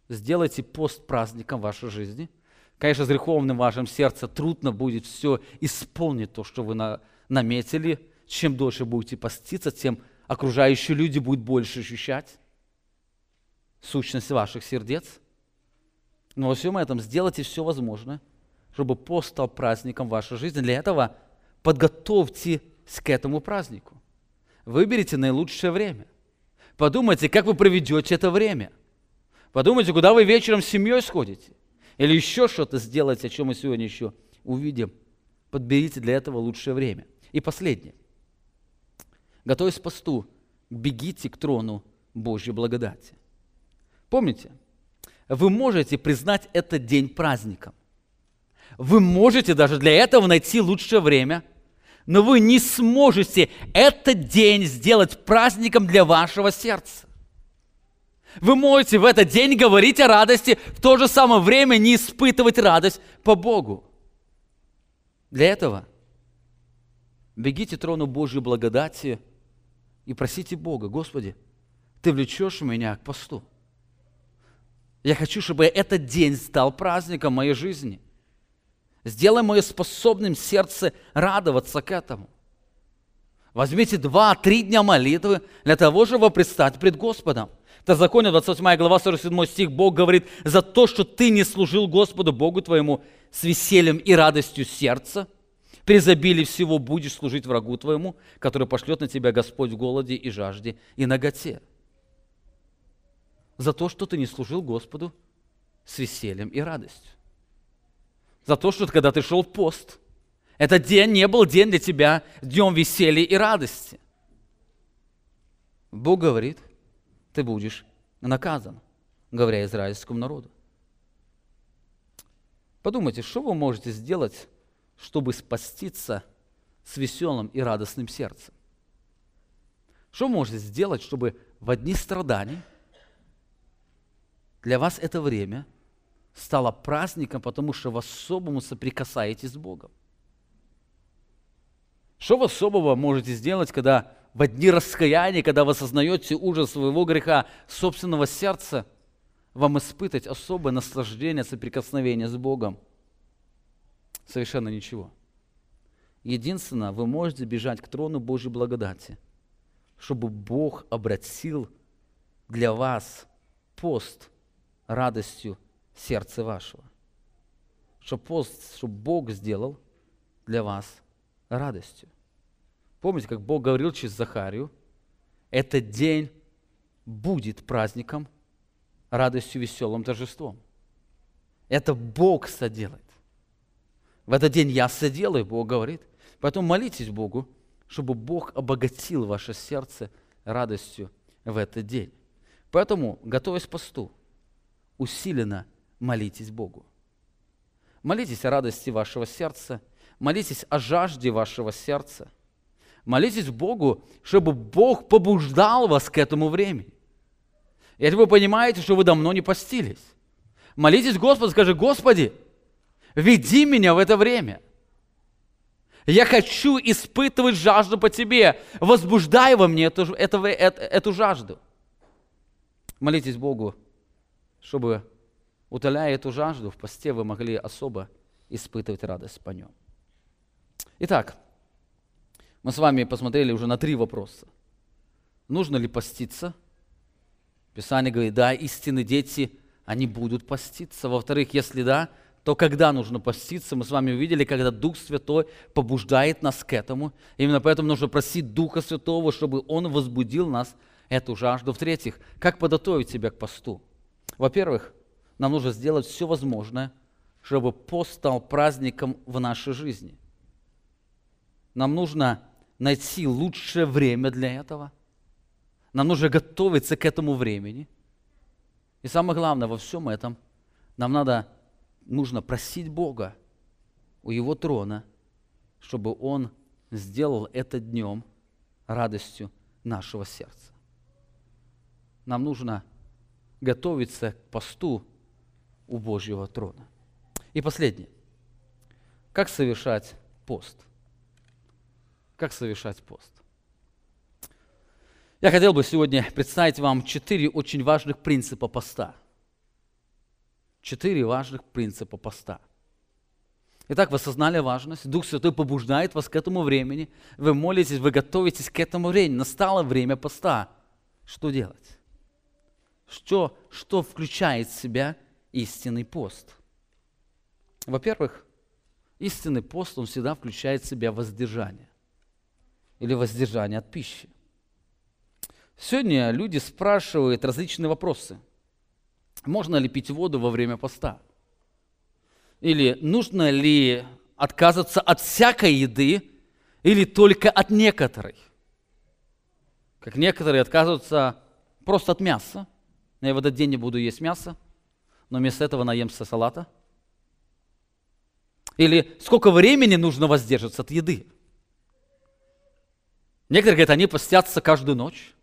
сделайте пост праздником вашей жизни. Конечно, с греховным в сердце трудно будет все исполнить то, что вы на, наметили. Чем дольше будете поститься, тем окружающие люди будут больше ощущать сущность ваших сердец. Но во всем этом сделайте все возможное, чтобы пост стал праздником вашей жизни. Для этого подготовьтесь к этому празднику. Выберите наилучшее время. Подумайте, как вы проведете это время. Подумайте, куда вы вечером с семьей сходите. Или еще что-то сделайте, о чем мы сегодня еще увидим. Подберите для этого лучшее время. И последнее. Готовясь к посту, бегите к трону Божьей благодати. Помните? Вы можете признать этот день праздником. Вы можете даже для этого найти лучшее время, но вы не сможете этот день сделать праздником для вашего сердца. Вы можете в этот день говорить о радости, в то же самое время не испытывать радость по Богу. Для этого бегите трону Божьей благодати и просите Бога, Господи, Ты влечешь меня к посту. Я хочу, чтобы этот день стал праздником моей жизни. Сделай мое способным сердце радоваться к этому. Возьмите два-три дня молитвы для того, чтобы предстать пред Господом. Это законе 28 глава 47 стих. Бог говорит, за то, что ты не служил Господу Богу твоему с весельем и радостью сердца, при изобилии всего будешь служить врагу твоему, который пошлет на тебя Господь в голоде и жажде и наготе. За то, что ты не служил Господу с весельем и радостью. За то, что когда ты шел в пост, этот день не был день для тебя днем веселья и радости. Бог говорит, ты будешь наказан, говоря израильскому народу. Подумайте, что вы можете сделать, чтобы спаститься с веселым и радостным сердцем? Что вы можете сделать, чтобы в дни страданий для вас это время стало праздником, потому что вы особому соприкасаетесь с Богом? Что вы особого можете сделать, когда в дни раскаяния, когда вы осознаете ужас своего греха, собственного сердца – вам испытать особое наслаждение соприкосновения с Богом? Совершенно ничего. Единственное, вы можете бежать к трону Божьей благодати, чтобы Бог обратил для вас пост радостью сердца вашего. Чтобы пост, чтобы Бог сделал для вас радостью. Помните, как Бог говорил через Захарию, этот день будет праздником радостью, веселым торжеством. Это Бог соделает. В этот день я соделаю, Бог говорит. Поэтому молитесь Богу, чтобы Бог обогатил ваше сердце радостью в этот день. Поэтому, готовясь к посту, усиленно молитесь Богу. Молитесь о радости вашего сердца, молитесь о жажде вашего сердца. Молитесь Богу, чтобы Бог побуждал вас к этому времени. Если вы понимаете, что вы давно не постились, молитесь Господу, скажи, Господи, веди меня в это время. Я хочу испытывать жажду по Тебе. Возбуждай во мне эту, эту, эту, эту жажду. Молитесь Богу, чтобы, утоляя эту жажду, в посте вы могли особо испытывать радость по нем. Итак, мы с вами посмотрели уже на три вопроса. Нужно ли поститься – Писание говорит, да, истинные дети, они будут поститься. Во-вторых, если да, то когда нужно поститься? Мы с вами увидели, когда Дух Святой побуждает нас к этому. Именно поэтому нужно просить Духа Святого, чтобы Он возбудил нас эту жажду. В-третьих, как подготовить себя к посту? Во-первых, нам нужно сделать все возможное, чтобы пост стал праздником в нашей жизни. Нам нужно найти лучшее время для этого – нам нужно готовиться к этому времени. И самое главное во всем этом, нам надо, нужно просить Бога у Его трона, чтобы Он сделал это днем радостью нашего сердца. Нам нужно готовиться к посту у Божьего трона. И последнее. Как совершать пост? Как совершать пост? Я хотел бы сегодня представить вам четыре очень важных принципа поста. Четыре важных принципа поста. Итак, вы осознали важность, Дух Святой побуждает вас к этому времени, вы молитесь, вы готовитесь к этому времени, настало время поста. Что делать? Что, что включает в себя истинный пост? Во-первых, истинный пост, он всегда включает в себя воздержание или воздержание от пищи. Сегодня люди спрашивают различные вопросы. Можно ли пить воду во время поста? Или нужно ли отказываться от всякой еды или только от некоторой? Как некоторые отказываются просто от мяса. Я в этот день не буду есть мясо, но вместо этого наемся салата. Или сколько времени нужно воздерживаться от еды? Некоторые говорят, они постятся каждую ночь.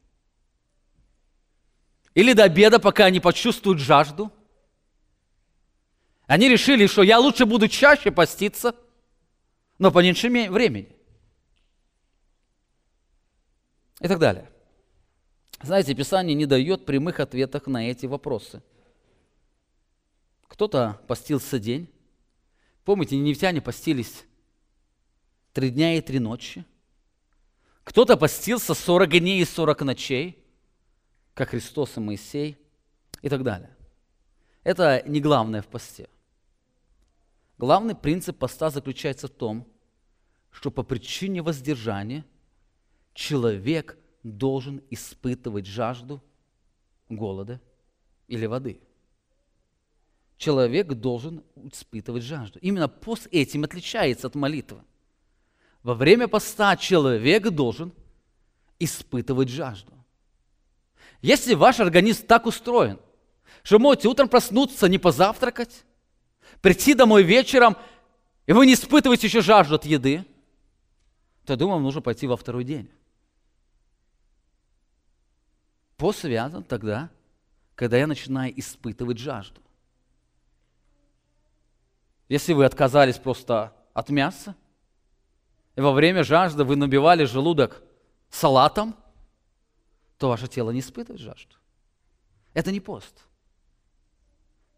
Или до обеда, пока они почувствуют жажду. Они решили, что я лучше буду чаще поститься, но по меньшему времени. И так далее. Знаете, Писание не дает прямых ответов на эти вопросы. Кто-то постился день. Помните, нефтяне постились три дня и три ночи. Кто-то постился 40 дней и 40 ночей, как Христос и Моисей и так далее. Это не главное в посте. Главный принцип поста заключается в том, что по причине воздержания человек должен испытывать жажду голода или воды. Человек должен испытывать жажду. Именно пост этим отличается от молитвы. Во время поста человек должен испытывать жажду. Если ваш организм так устроен, что можете утром проснуться, не позавтракать, прийти домой вечером, и вы не испытываете еще жажду от еды, то, я думаю, вам нужно пойти во второй день. Пост связан тогда, когда я начинаю испытывать жажду. Если вы отказались просто от мяса, и во время жажды вы набивали желудок салатом, то ваше тело не испытывает жажду. Это не пост.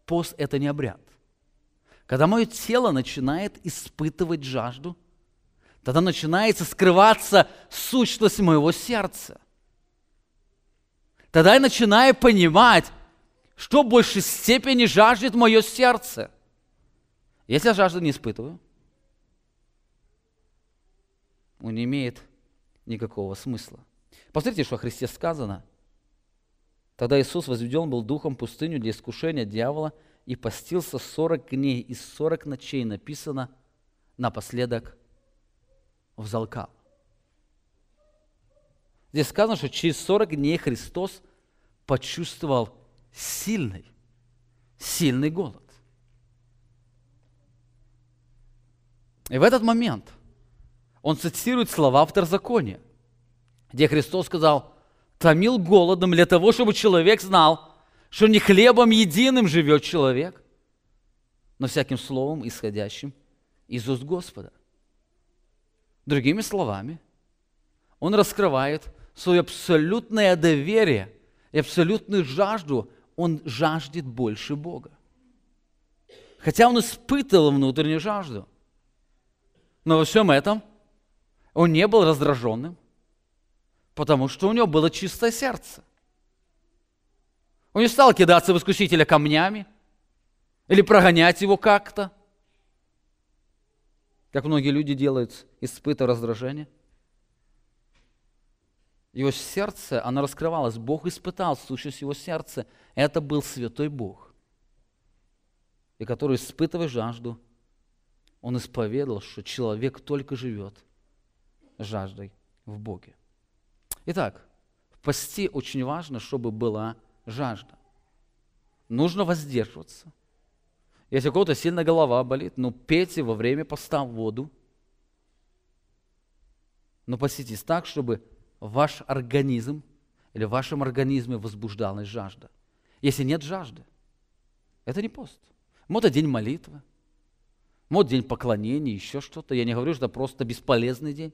Пост – это не обряд. Когда мое тело начинает испытывать жажду, тогда начинается скрываться сущность моего сердца. Тогда я начинаю понимать, что в большей степени жаждет мое сердце. Если я жажду не испытываю, он не имеет никакого смысла. Посмотрите, что о Христе сказано. Тогда Иисус возведен был духом пустыню для искушения дьявола и постился 40 дней и 40 ночей, написано, напоследок взалкал. Здесь сказано, что через 40 дней Христос почувствовал сильный, сильный голод. И в этот момент он цитирует слова второзакония, где Христос сказал, томил голодом для того, чтобы человек знал, что не хлебом единым живет человек, но всяким словом, исходящим из уст Господа. Другими словами, он раскрывает свое абсолютное доверие и абсолютную жажду, он жаждет больше Бога. Хотя он испытывал внутреннюю жажду. Но во всем этом он не был раздраженным, потому что у него было чистое сердце. Он не стал кидаться в искусителя камнями или прогонять его как-то, как многие люди делают, испытывая раздражение. Его сердце, оно раскрывалось. Бог испытал сущность его сердца. Это был святой Бог, и который, испытывая жажду, он исповедовал, что человек только живет жаждой в Боге. Итак, в посте очень важно, чтобы была жажда. Нужно воздерживаться. Если у кого-то сильно голова болит, ну пейте во время поста воду. Но поститесь так, чтобы ваш организм или в вашем организме возбуждалась жажда. Если нет жажды, это не пост. Вот день молитвы, вот день поклонения, еще что-то. Я не говорю, что это просто бесполезный день.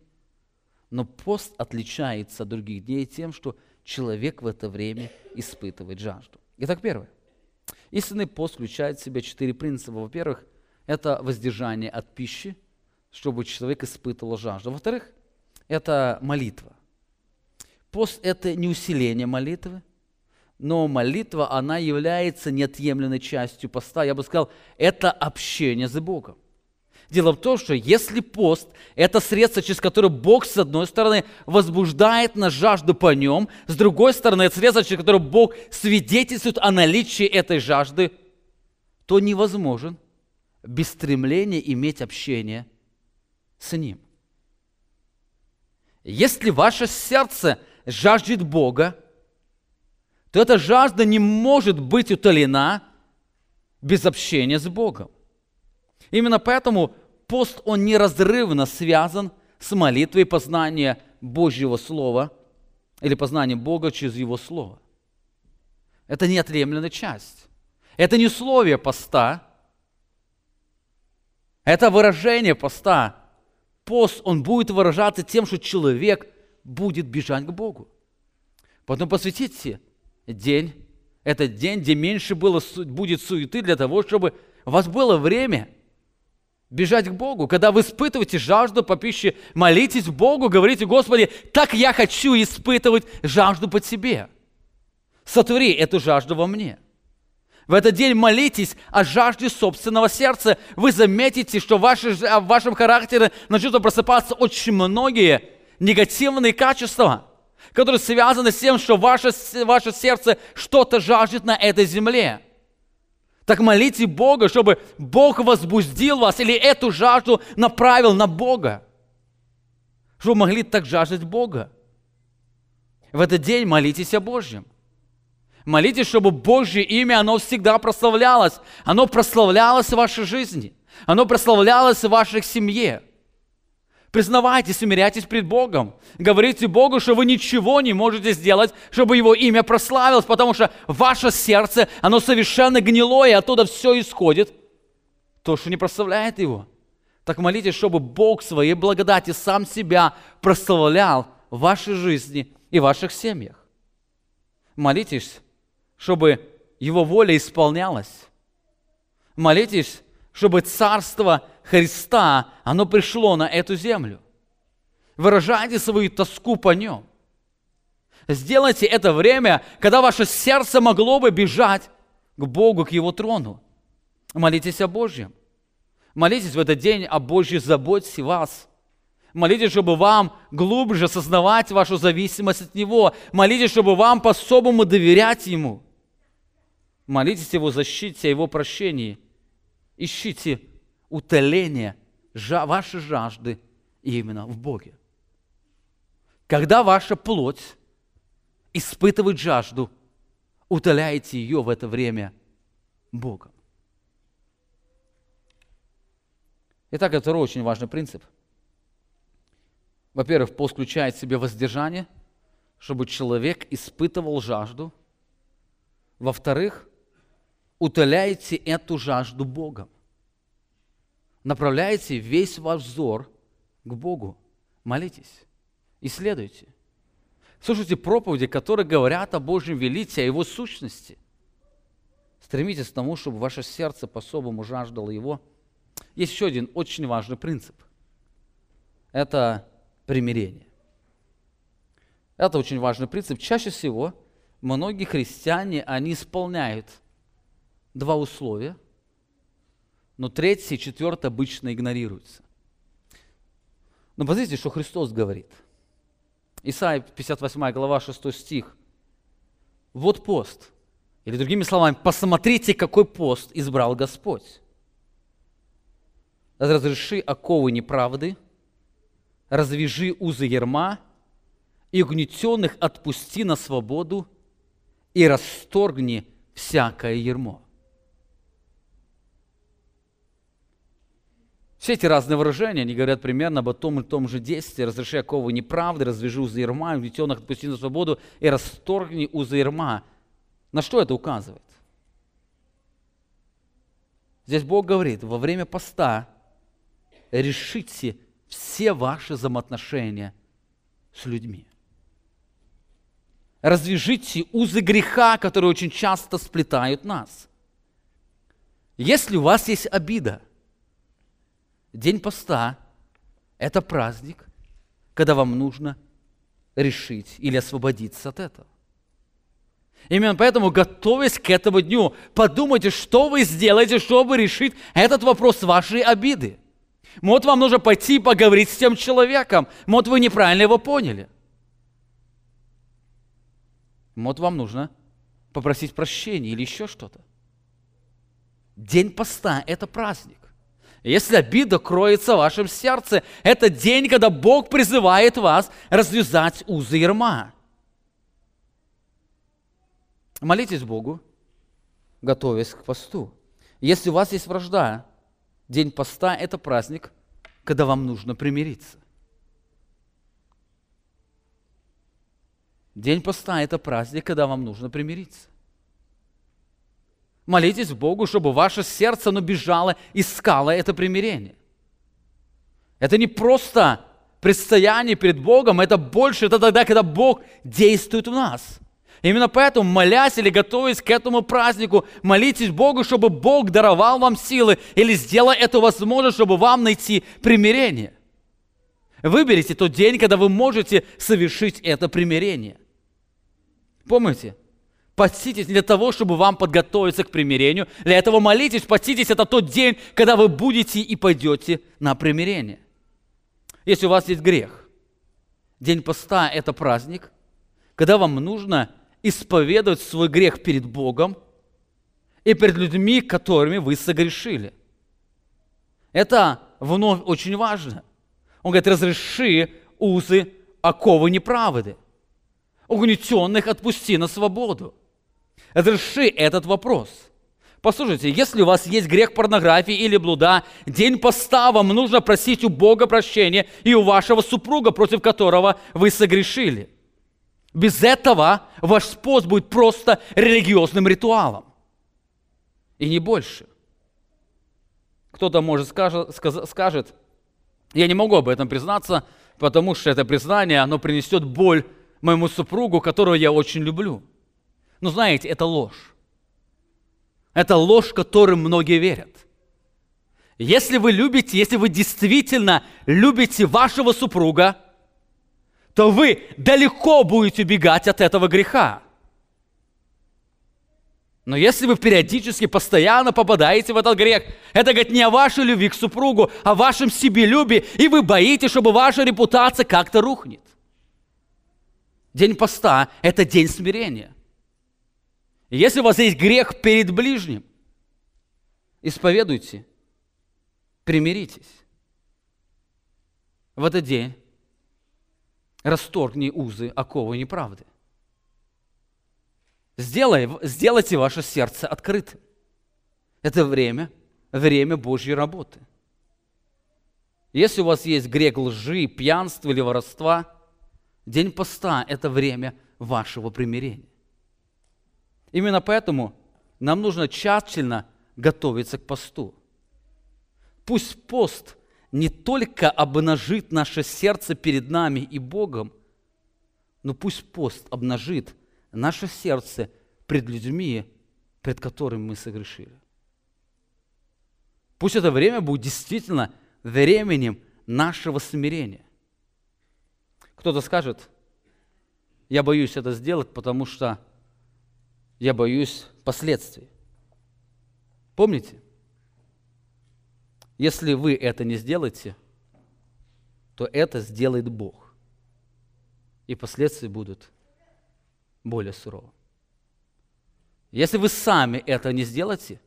Но пост отличается от других дней тем, что человек в это время испытывает жажду. Итак, первое. Истинный пост включает в себя четыре принципа. Во-первых, это воздержание от пищи, чтобы человек испытывал жажду. Во-вторых, это молитва. Пост – это не усиление молитвы, но молитва, она является неотъемлемой частью поста. Я бы сказал, это общение с Богом. Дело в том, что если пост – это средство, через которое Бог, с одной стороны, возбуждает на жажду по нем, с другой стороны, это средство, через которое Бог свидетельствует о наличии этой жажды, то невозможен без стремления иметь общение с Ним. Если ваше сердце жаждет Бога, то эта жажда не может быть утолена без общения с Богом. Именно поэтому пост, он неразрывно связан с молитвой познания Божьего Слова или познания Бога через Его Слово. Это неотъемлемая часть. Это не условие поста, это выражение поста. Пост, он будет выражаться тем, что человек будет бежать к Богу. Потом посвятите день, этот день, где меньше было, будет суеты для того, чтобы у вас было время – бежать к Богу. Когда вы испытываете жажду по пище, молитесь Богу, говорите, Господи, так я хочу испытывать жажду по Тебе. Сотвори эту жажду во мне. В этот день молитесь о жажде собственного сердца. Вы заметите, что в, вашем характере начнут просыпаться очень многие негативные качества, которые связаны с тем, что ваше, ваше сердце что-то жаждет на этой земле. Так молите Бога, чтобы Бог возбудил вас или эту жажду направил на Бога. Чтобы могли так жаждать Бога. В этот день молитесь о Божьем. Молитесь, чтобы Божье имя, оно всегда прославлялось. Оно прославлялось в вашей жизни. Оно прославлялось в вашей семье. Признавайтесь, умеряйтесь пред Богом. Говорите Богу, что вы ничего не можете сделать, чтобы Его имя прославилось, потому что ваше сердце, оно совершенно гнилое, оттуда все исходит. То, что не прославляет Его. Так молитесь, чтобы Бог своей благодати сам себя прославлял в вашей жизни и в ваших семьях. Молитесь, чтобы Его воля исполнялась. Молитесь, чтобы Царство Христа, оно пришло на эту землю. Выражайте свою тоску по Нем. Сделайте это время, когда ваше сердце могло бы бежать к Богу, к Его трону. Молитесь о Божьем. Молитесь в этот день о Божьей заботе вас. Молитесь, чтобы вам глубже осознавать вашу зависимость от Него. Молитесь, чтобы вам по-особому доверять Ему. Молитесь Его защите, Его прощении. Ищите утоление вашей жажды именно в Боге. Когда ваша плоть испытывает жажду, утоляйте ее в это время Богом. Итак, это второй очень важный принцип. Во-первых, пост включает в себе воздержание, чтобы человек испытывал жажду. Во-вторых, утоляйте эту жажду Богом направляете весь ваш взор к Богу. Молитесь, исследуйте. Слушайте проповеди, которые говорят о Божьем величии, о Его сущности. Стремитесь к тому, чтобы ваше сердце по-особому жаждало Его. Есть еще один очень важный принцип. Это примирение. Это очень важный принцип. Чаще всего многие христиане, они исполняют два условия – но третье и четвертое обычно игнорируются. Но посмотрите, что Христос говорит. Исайя 58 глава 6 стих. Вот пост. Или другими словами, посмотрите, какой пост избрал Господь. Разреши оковы неправды, развяжи узы ерма, и угнетенных отпусти на свободу, и расторгни всякое ермо. Все эти разные выражения, они говорят примерно об том и том же действии. Разреши оковы неправды, развяжи узы ерма, угнетенных отпусти на свободу и расторгни узы ерма. На что это указывает? Здесь Бог говорит, во время поста решите все ваши взаимоотношения с людьми. Развяжите узы греха, которые очень часто сплетают нас. Если у вас есть обида – День поста – это праздник, когда вам нужно решить или освободиться от этого. Именно поэтому, готовясь к этому дню, подумайте, что вы сделаете, чтобы решить этот вопрос вашей обиды. Вот вам нужно пойти поговорить с тем человеком. Вот вы неправильно его поняли. Вот вам нужно попросить прощения или еще что-то. День поста – это праздник. Если обида кроется в вашем сердце, это день, когда Бог призывает вас развязать узы ерма. Молитесь Богу, готовясь к посту. Если у вас есть вражда, день поста – это праздник, когда вам нужно примириться. День поста – это праздник, когда вам нужно примириться. Молитесь Богу, чтобы ваше сердце оно искало это примирение. Это не просто предстояние перед Богом, это больше, это тогда, когда Бог действует в нас. Именно поэтому, молясь или готовясь к этому празднику, молитесь Богу, чтобы Бог даровал вам силы или сделал это возможно, чтобы вам найти примирение. Выберите тот день, когда вы можете совершить это примирение. Помните? Поститесь для того, чтобы вам подготовиться к примирению. Для этого молитесь, поститесь. Это тот день, когда вы будете и пойдете на примирение. Если у вас есть грех, день поста – это праздник, когда вам нужно исповедовать свой грех перед Богом и перед людьми, которыми вы согрешили. Это вновь очень важно. Он говорит, разреши узы оковы неправды. Угнетенных отпусти на свободу. Разреши этот вопрос. Послушайте, если у вас есть грех порнографии или блуда, день поста вам нужно просить у Бога прощения и у вашего супруга, против которого вы согрешили. Без этого ваш пост будет просто религиозным ритуалом. И не больше. Кто-то, может, скажет, скажет, я не могу об этом признаться, потому что это признание, оно принесет боль моему супругу, которого я очень люблю. Но знаете, это ложь. Это ложь, которой многие верят. Если вы любите, если вы действительно любите вашего супруга, то вы далеко будете убегать от этого греха. Но если вы периодически, постоянно попадаете в этот грех, это говорит не о вашей любви к супругу, а о вашем себелюбии, и вы боитесь, чтобы ваша репутация как-то рухнет. День поста – это день смирения. Если у вас есть грех перед ближним, исповедуйте, примиритесь. В этот день расторгни узы оковы неправды. Сделай, сделайте ваше сердце открытым. Это время, время Божьей работы. Если у вас есть грех лжи, пьянства или воровства, день поста – это время вашего примирения. Именно поэтому нам нужно тщательно готовиться к посту. Пусть пост не только обнажит наше сердце перед нами и Богом, но пусть пост обнажит наше сердце пред людьми, пред которыми мы согрешили. Пусть это время будет действительно временем нашего смирения. Кто-то скажет, я боюсь это сделать, потому что я боюсь последствий. Помните? Если вы это не сделаете, то это сделает Бог. И последствия будут более суровы. Если вы сами это не сделаете,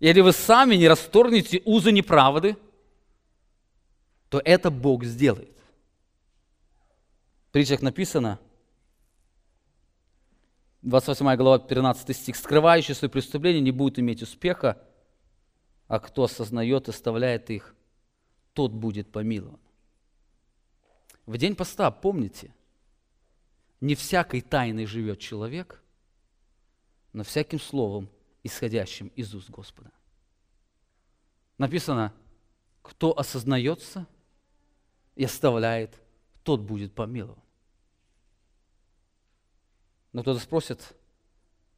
или вы сами не расторгнете узы неправды, то это Бог сделает. В притчах написано, 28 глава, 13 стих, «Скрывающий свои преступления не будет иметь успеха, а кто осознает и оставляет их, тот будет помилован. В день поста, помните, не всякой тайной живет человек, но всяким словом, исходящим из уст Господа. Написано, кто осознается и оставляет, тот будет помилован. Но кто-то спросит,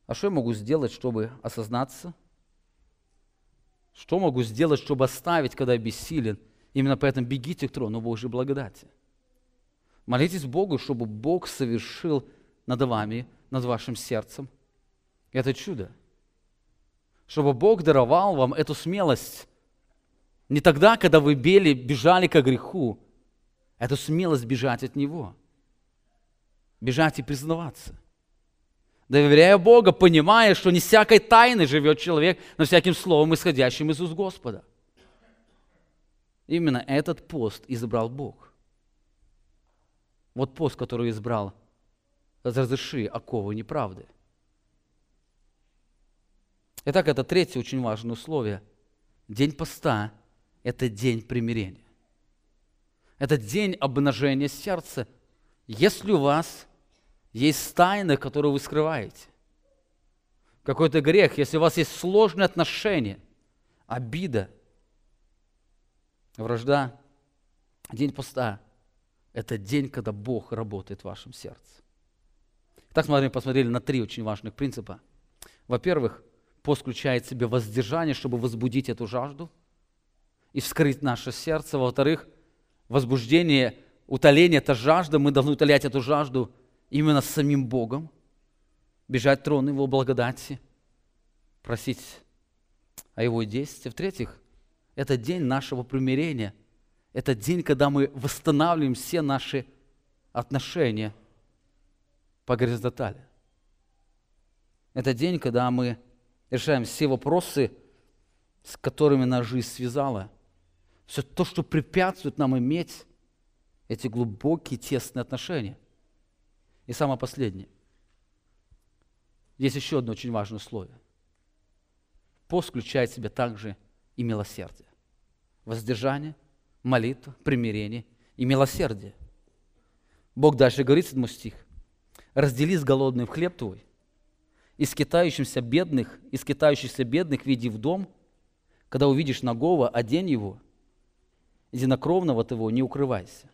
а что я могу сделать, чтобы осознаться – что могу сделать, чтобы оставить, когда я бессилен? Именно поэтому бегите к трону Божьей благодати. Молитесь Богу, чтобы Бог совершил над вами, над вашим сердцем это чудо. Чтобы Бог даровал вам эту смелость. Не тогда, когда вы бели, бежали к греху, эту смелость бежать от Него. Бежать и признаваться – доверяя Бога, понимая, что не всякой тайны живет человек, но всяким словом, исходящим из уст Господа. Именно этот пост избрал Бог. Вот пост, который избрал. Разреши оковы неправды. Итак, это третье очень важное условие. День поста – это день примирения. Это день обнажения сердца. Если у вас есть тайны, которые вы скрываете. Какой-то грех, если у вас есть сложные отношения, обида, вражда, день поста – это день, когда Бог работает в вашем сердце. Так смотрим, посмотрели на три очень важных принципа. Во-первых, пост включает в себе воздержание, чтобы возбудить эту жажду и вскрыть наше сердце. Во-вторых, возбуждение, утоление – это жажда. Мы должны утолять эту жажду именно с самим Богом, бежать трон Его благодати, просить о Его действии. В-третьих, это день нашего примирения. Это день, когда мы восстанавливаем все наши отношения по горизонтали. Это день, когда мы решаем все вопросы, с которыми нас жизнь связала. Все то, что препятствует нам иметь эти глубокие, тесные отношения. И самое последнее. Есть еще одно очень важное условие. Пост включает в себя также и милосердие воздержание, молитва, примирение и милосердие. Бог дальше говорит, 7 стих. «Раздели с голодным хлеб твой, и скитающимся бедных, и скитающихся бедных веди в дом, когда увидишь нагого, одень его, единокровного твоего не укрывайся».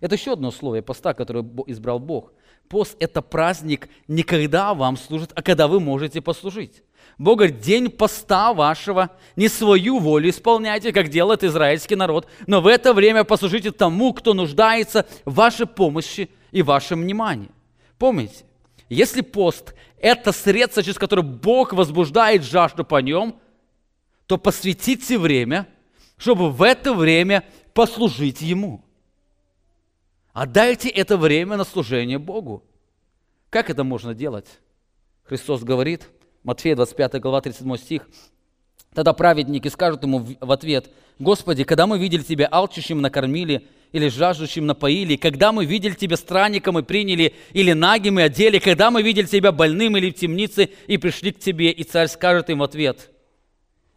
Это еще одно условие поста, которое избрал Бог. Пост – это праздник не когда вам служит, а когда вы можете послужить. Бог говорит, день поста вашего, не свою волю исполняйте, как делает израильский народ, но в это время послужите тому, кто нуждается в вашей помощи и вашем внимании. Помните, если пост – это средство, через которое Бог возбуждает жажду по нем, то посвятите время, чтобы в это время послужить Ему. Отдайте это время на служение Богу. Как это можно делать? Христос говорит – Матфея 25 глава 37 стих. Тогда праведники скажут ему в ответ, «Господи, когда мы видели Тебя алчущим накормили, или жаждущим напоили, когда мы видели Тебя странником и приняли, или нагим и одели, когда мы видели Тебя больным или в темнице и пришли к Тебе». И царь скажет им в ответ,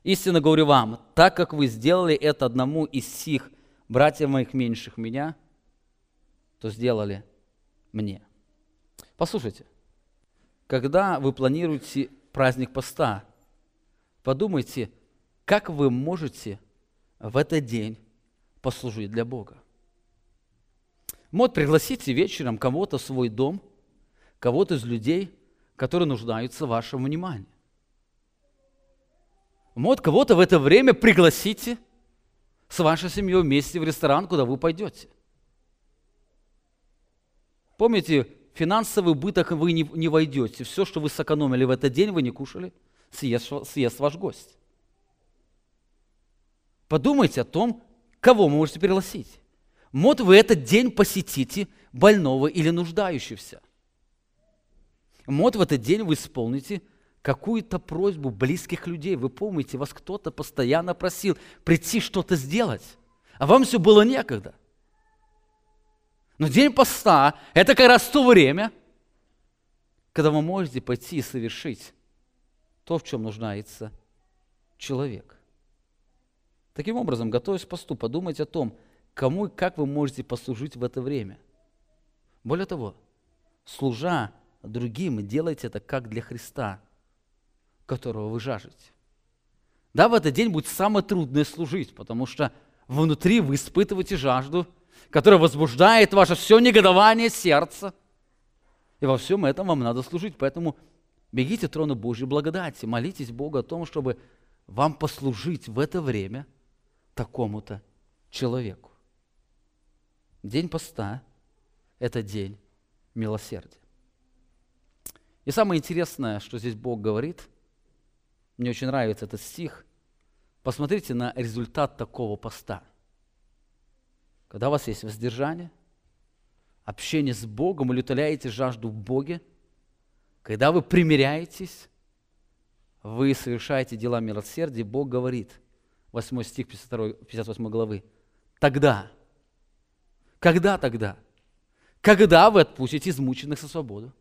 «Истинно говорю вам, так как вы сделали это одному из сих братьев моих меньших меня, то сделали мне». Послушайте, когда вы планируете праздник поста. Подумайте, как вы можете в этот день послужить для Бога. Вот пригласите вечером кого-то в свой дом, кого-то из людей, которые нуждаются в вашем внимании. Вот кого-то в это время пригласите с вашей семьей вместе в ресторан, куда вы пойдете. Помните, финансовый убыток вы не, не войдете. Все, что вы сэкономили в этот день, вы не кушали, съест, съест ваш гость. Подумайте о том, кого вы можете пригласить. Вот вы этот день посетите больного или нуждающегося. Вот в этот день вы исполните какую-то просьбу близких людей. Вы помните, вас кто-то постоянно просил прийти что-то сделать, а вам все было некогда. Но день поста – это как раз то время, когда вы можете пойти и совершить то, в чем нуждается человек. Таким образом, готовясь к посту, подумайте о том, кому и как вы можете послужить в это время. Более того, служа другим, делайте это как для Христа, которого вы жаждете. Да, в этот день будет самое трудное служить, потому что внутри вы испытываете жажду – которое возбуждает ваше все негодование сердца. И во всем этом вам надо служить. Поэтому бегите трону Божьей благодати, молитесь Богу о том, чтобы вам послужить в это время такому-то человеку. День поста – это день милосердия. И самое интересное, что здесь Бог говорит, мне очень нравится этот стих, посмотрите на результат такого поста – когда у вас есть воздержание, общение с Богом утоляете жажду в Боге, когда вы примиряетесь, вы совершаете дела милосердия, Бог говорит, 8 стих 52, 58 главы, тогда, когда тогда? Когда вы отпустите измученных со свободу?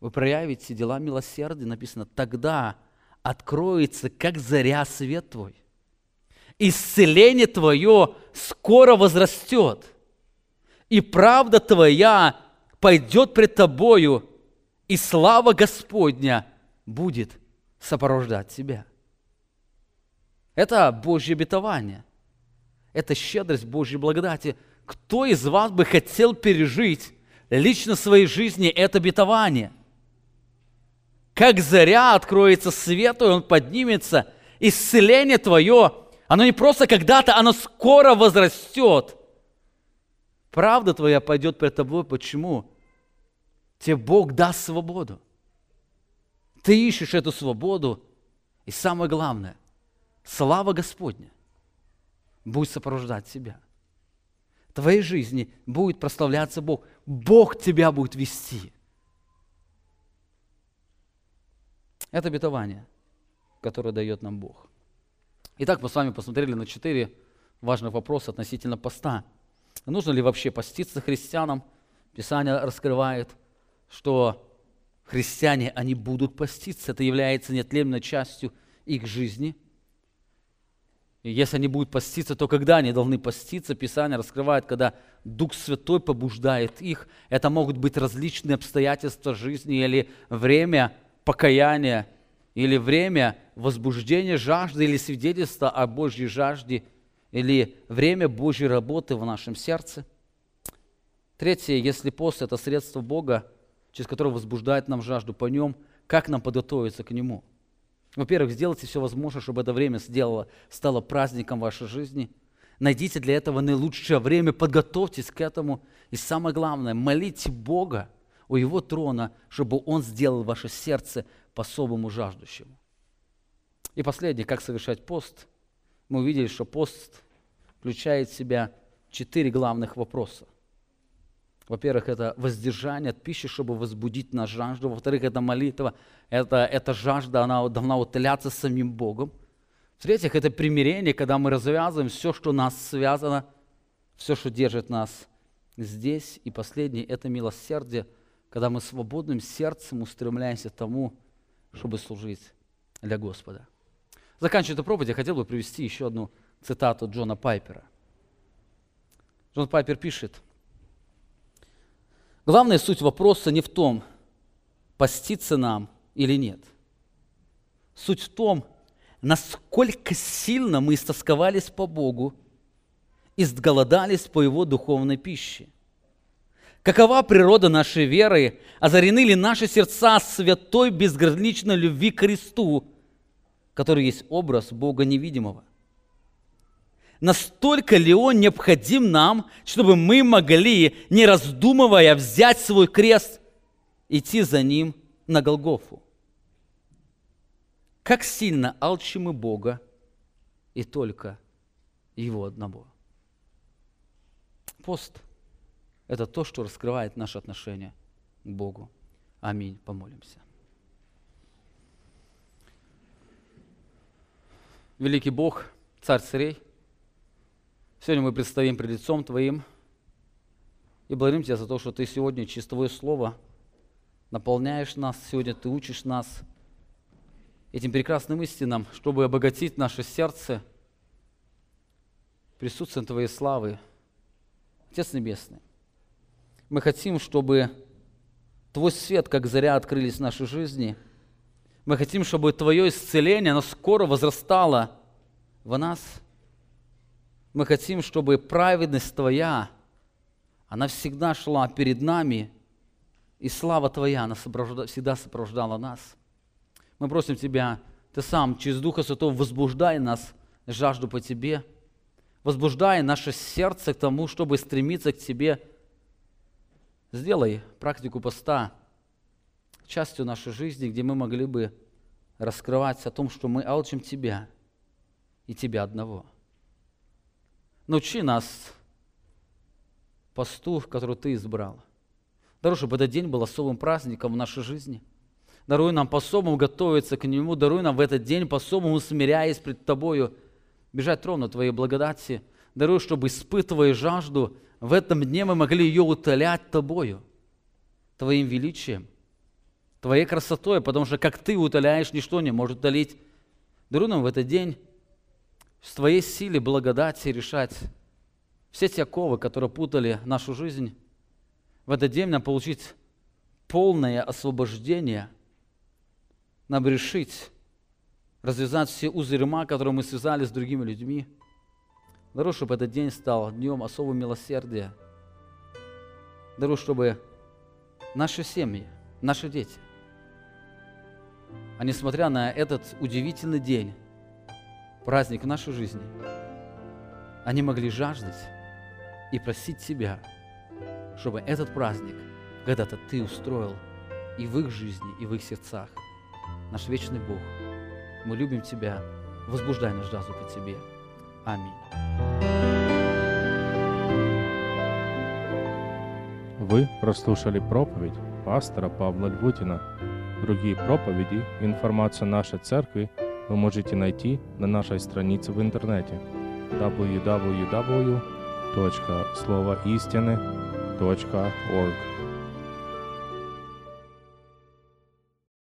Вы проявите дела милосердия, написано, тогда откроется, как заря свет твой исцеление твое скоро возрастет, и правда твоя пойдет пред тобою, и слава Господня будет сопровождать тебя. Это Божье обетование. Это щедрость Божьей благодати. Кто из вас бы хотел пережить лично в своей жизни это обетование. Как заря откроется свету, и он поднимется, исцеление твое, оно не просто когда-то, оно скоро возрастет. Правда твоя пойдет пред тобой. Почему? Тебе Бог даст свободу. Ты ищешь эту свободу. И самое главное, слава Господня будет сопровождать тебя. В твоей жизни будет прославляться Бог. Бог тебя будет вести. Это обетование, которое дает нам Бог. Итак, мы с вами посмотрели на четыре важных вопроса относительно поста. Нужно ли вообще поститься христианам? Писание раскрывает, что христиане, они будут поститься. Это является неотъемлемой частью их жизни. И если они будут поститься, то когда они должны поститься? Писание раскрывает, когда Дух Святой побуждает их. Это могут быть различные обстоятельства жизни или время покаяния, или время возбуждения жажды, или свидетельства о Божьей жажде, или время Божьей работы в нашем сердце. Третье, если пост – это средство Бога, через которое возбуждает нам жажду по нем, как нам подготовиться к нему? Во-первых, сделайте все возможное, чтобы это время сделало, стало праздником вашей жизни. Найдите для этого наилучшее время, подготовьтесь к этому. И самое главное, молите Бога у Его трона, чтобы Он сделал ваше сердце по-особому жаждущему. И последнее, как совершать пост. Мы увидели, что пост включает в себя четыре главных вопроса. Во-первых, это воздержание от пищи, чтобы возбудить нас жажду. Во-вторых, это молитва. Это, эта жажда, она должна утоляться самим Богом. В-третьих, это примирение, когда мы развязываем все, что нас связано, все, что держит нас здесь. И последнее – это милосердие, когда мы свободным сердцем устремляемся к тому, чтобы служить для Господа. Заканчивая эту проповедь, я хотел бы привести еще одну цитату Джона Пайпера. Джон Пайпер пишет – Главная суть вопроса не в том, поститься нам или нет. Суть в том, насколько сильно мы истосковались по Богу и сголодались по Его духовной пище. Какова природа нашей веры? Озарены ли наши сердца святой безграничной любви к Христу, который есть образ Бога невидимого? Настолько ли Он необходим нам, чтобы мы могли, не раздумывая, взять свой крест, идти за Ним на Голгофу? Как сильно алчим мы Бога и только Его одного. Пост – это то, что раскрывает наше отношение к Богу. Аминь. Помолимся. Великий Бог, Царь царей, Сегодня мы предстоим пред лицом Твоим и благодарим Тебя за то, что Ты сегодня через Твое Слово наполняешь нас, сегодня Ты учишь нас этим прекрасным истинам, чтобы обогатить наше сердце присутствием Твоей славы. Отец Небесный, мы хотим, чтобы Твой свет, как заря, открылись в нашей жизни. Мы хотим, чтобы Твое исцеление, оно скоро возрастало в нас – мы хотим, чтобы праведность Твоя, она всегда шла перед нами, и слава Твоя, она всегда сопровождала нас. Мы просим Тебя, Ты сам через Духа Святого возбуждай нас, жажду по Тебе, возбуждай наше сердце к тому, чтобы стремиться к Тебе. Сделай практику поста частью нашей жизни, где мы могли бы раскрывать о том, что мы алчим Тебя и Тебя одного – Научи нас посту, который Ты избрал. Даруй, чтобы этот день был особым праздником в нашей жизни. Даруй нам по-особому готовиться к Нему. Даруй нам в этот день по-особому, смиряясь пред Тобою, бежать ровно Твоей благодати. Даруй, чтобы, испытывая жажду, в этом дне мы могли ее утолять Тобою, Твоим величием, Твоей красотой, потому что как Ты утоляешь, ничто не может утолить. Даруй нам в этот день в Твоей силе благодати решать все те оковы, которые путали нашу жизнь, в этот день нам получить полное освобождение, нам решить развязать все узы рема, которые мы связали с другими людьми. Даруй, чтобы этот день стал днем особого милосердия. Даруй, чтобы наши семьи, наши дети. А несмотря на этот удивительный день, праздник в нашей жизни, они могли жаждать и просить Тебя, чтобы этот праздник когда-то Ты устроил и в их жизни, и в их сердцах. Наш вечный Бог, мы любим Тебя, возбуждай наш жажду по Тебе. Аминь. Вы прослушали проповедь пастора Павла Львутина. Другие проповеди и информацию нашей церкви вы можете найти на нашей странице в интернете www.словоистины.org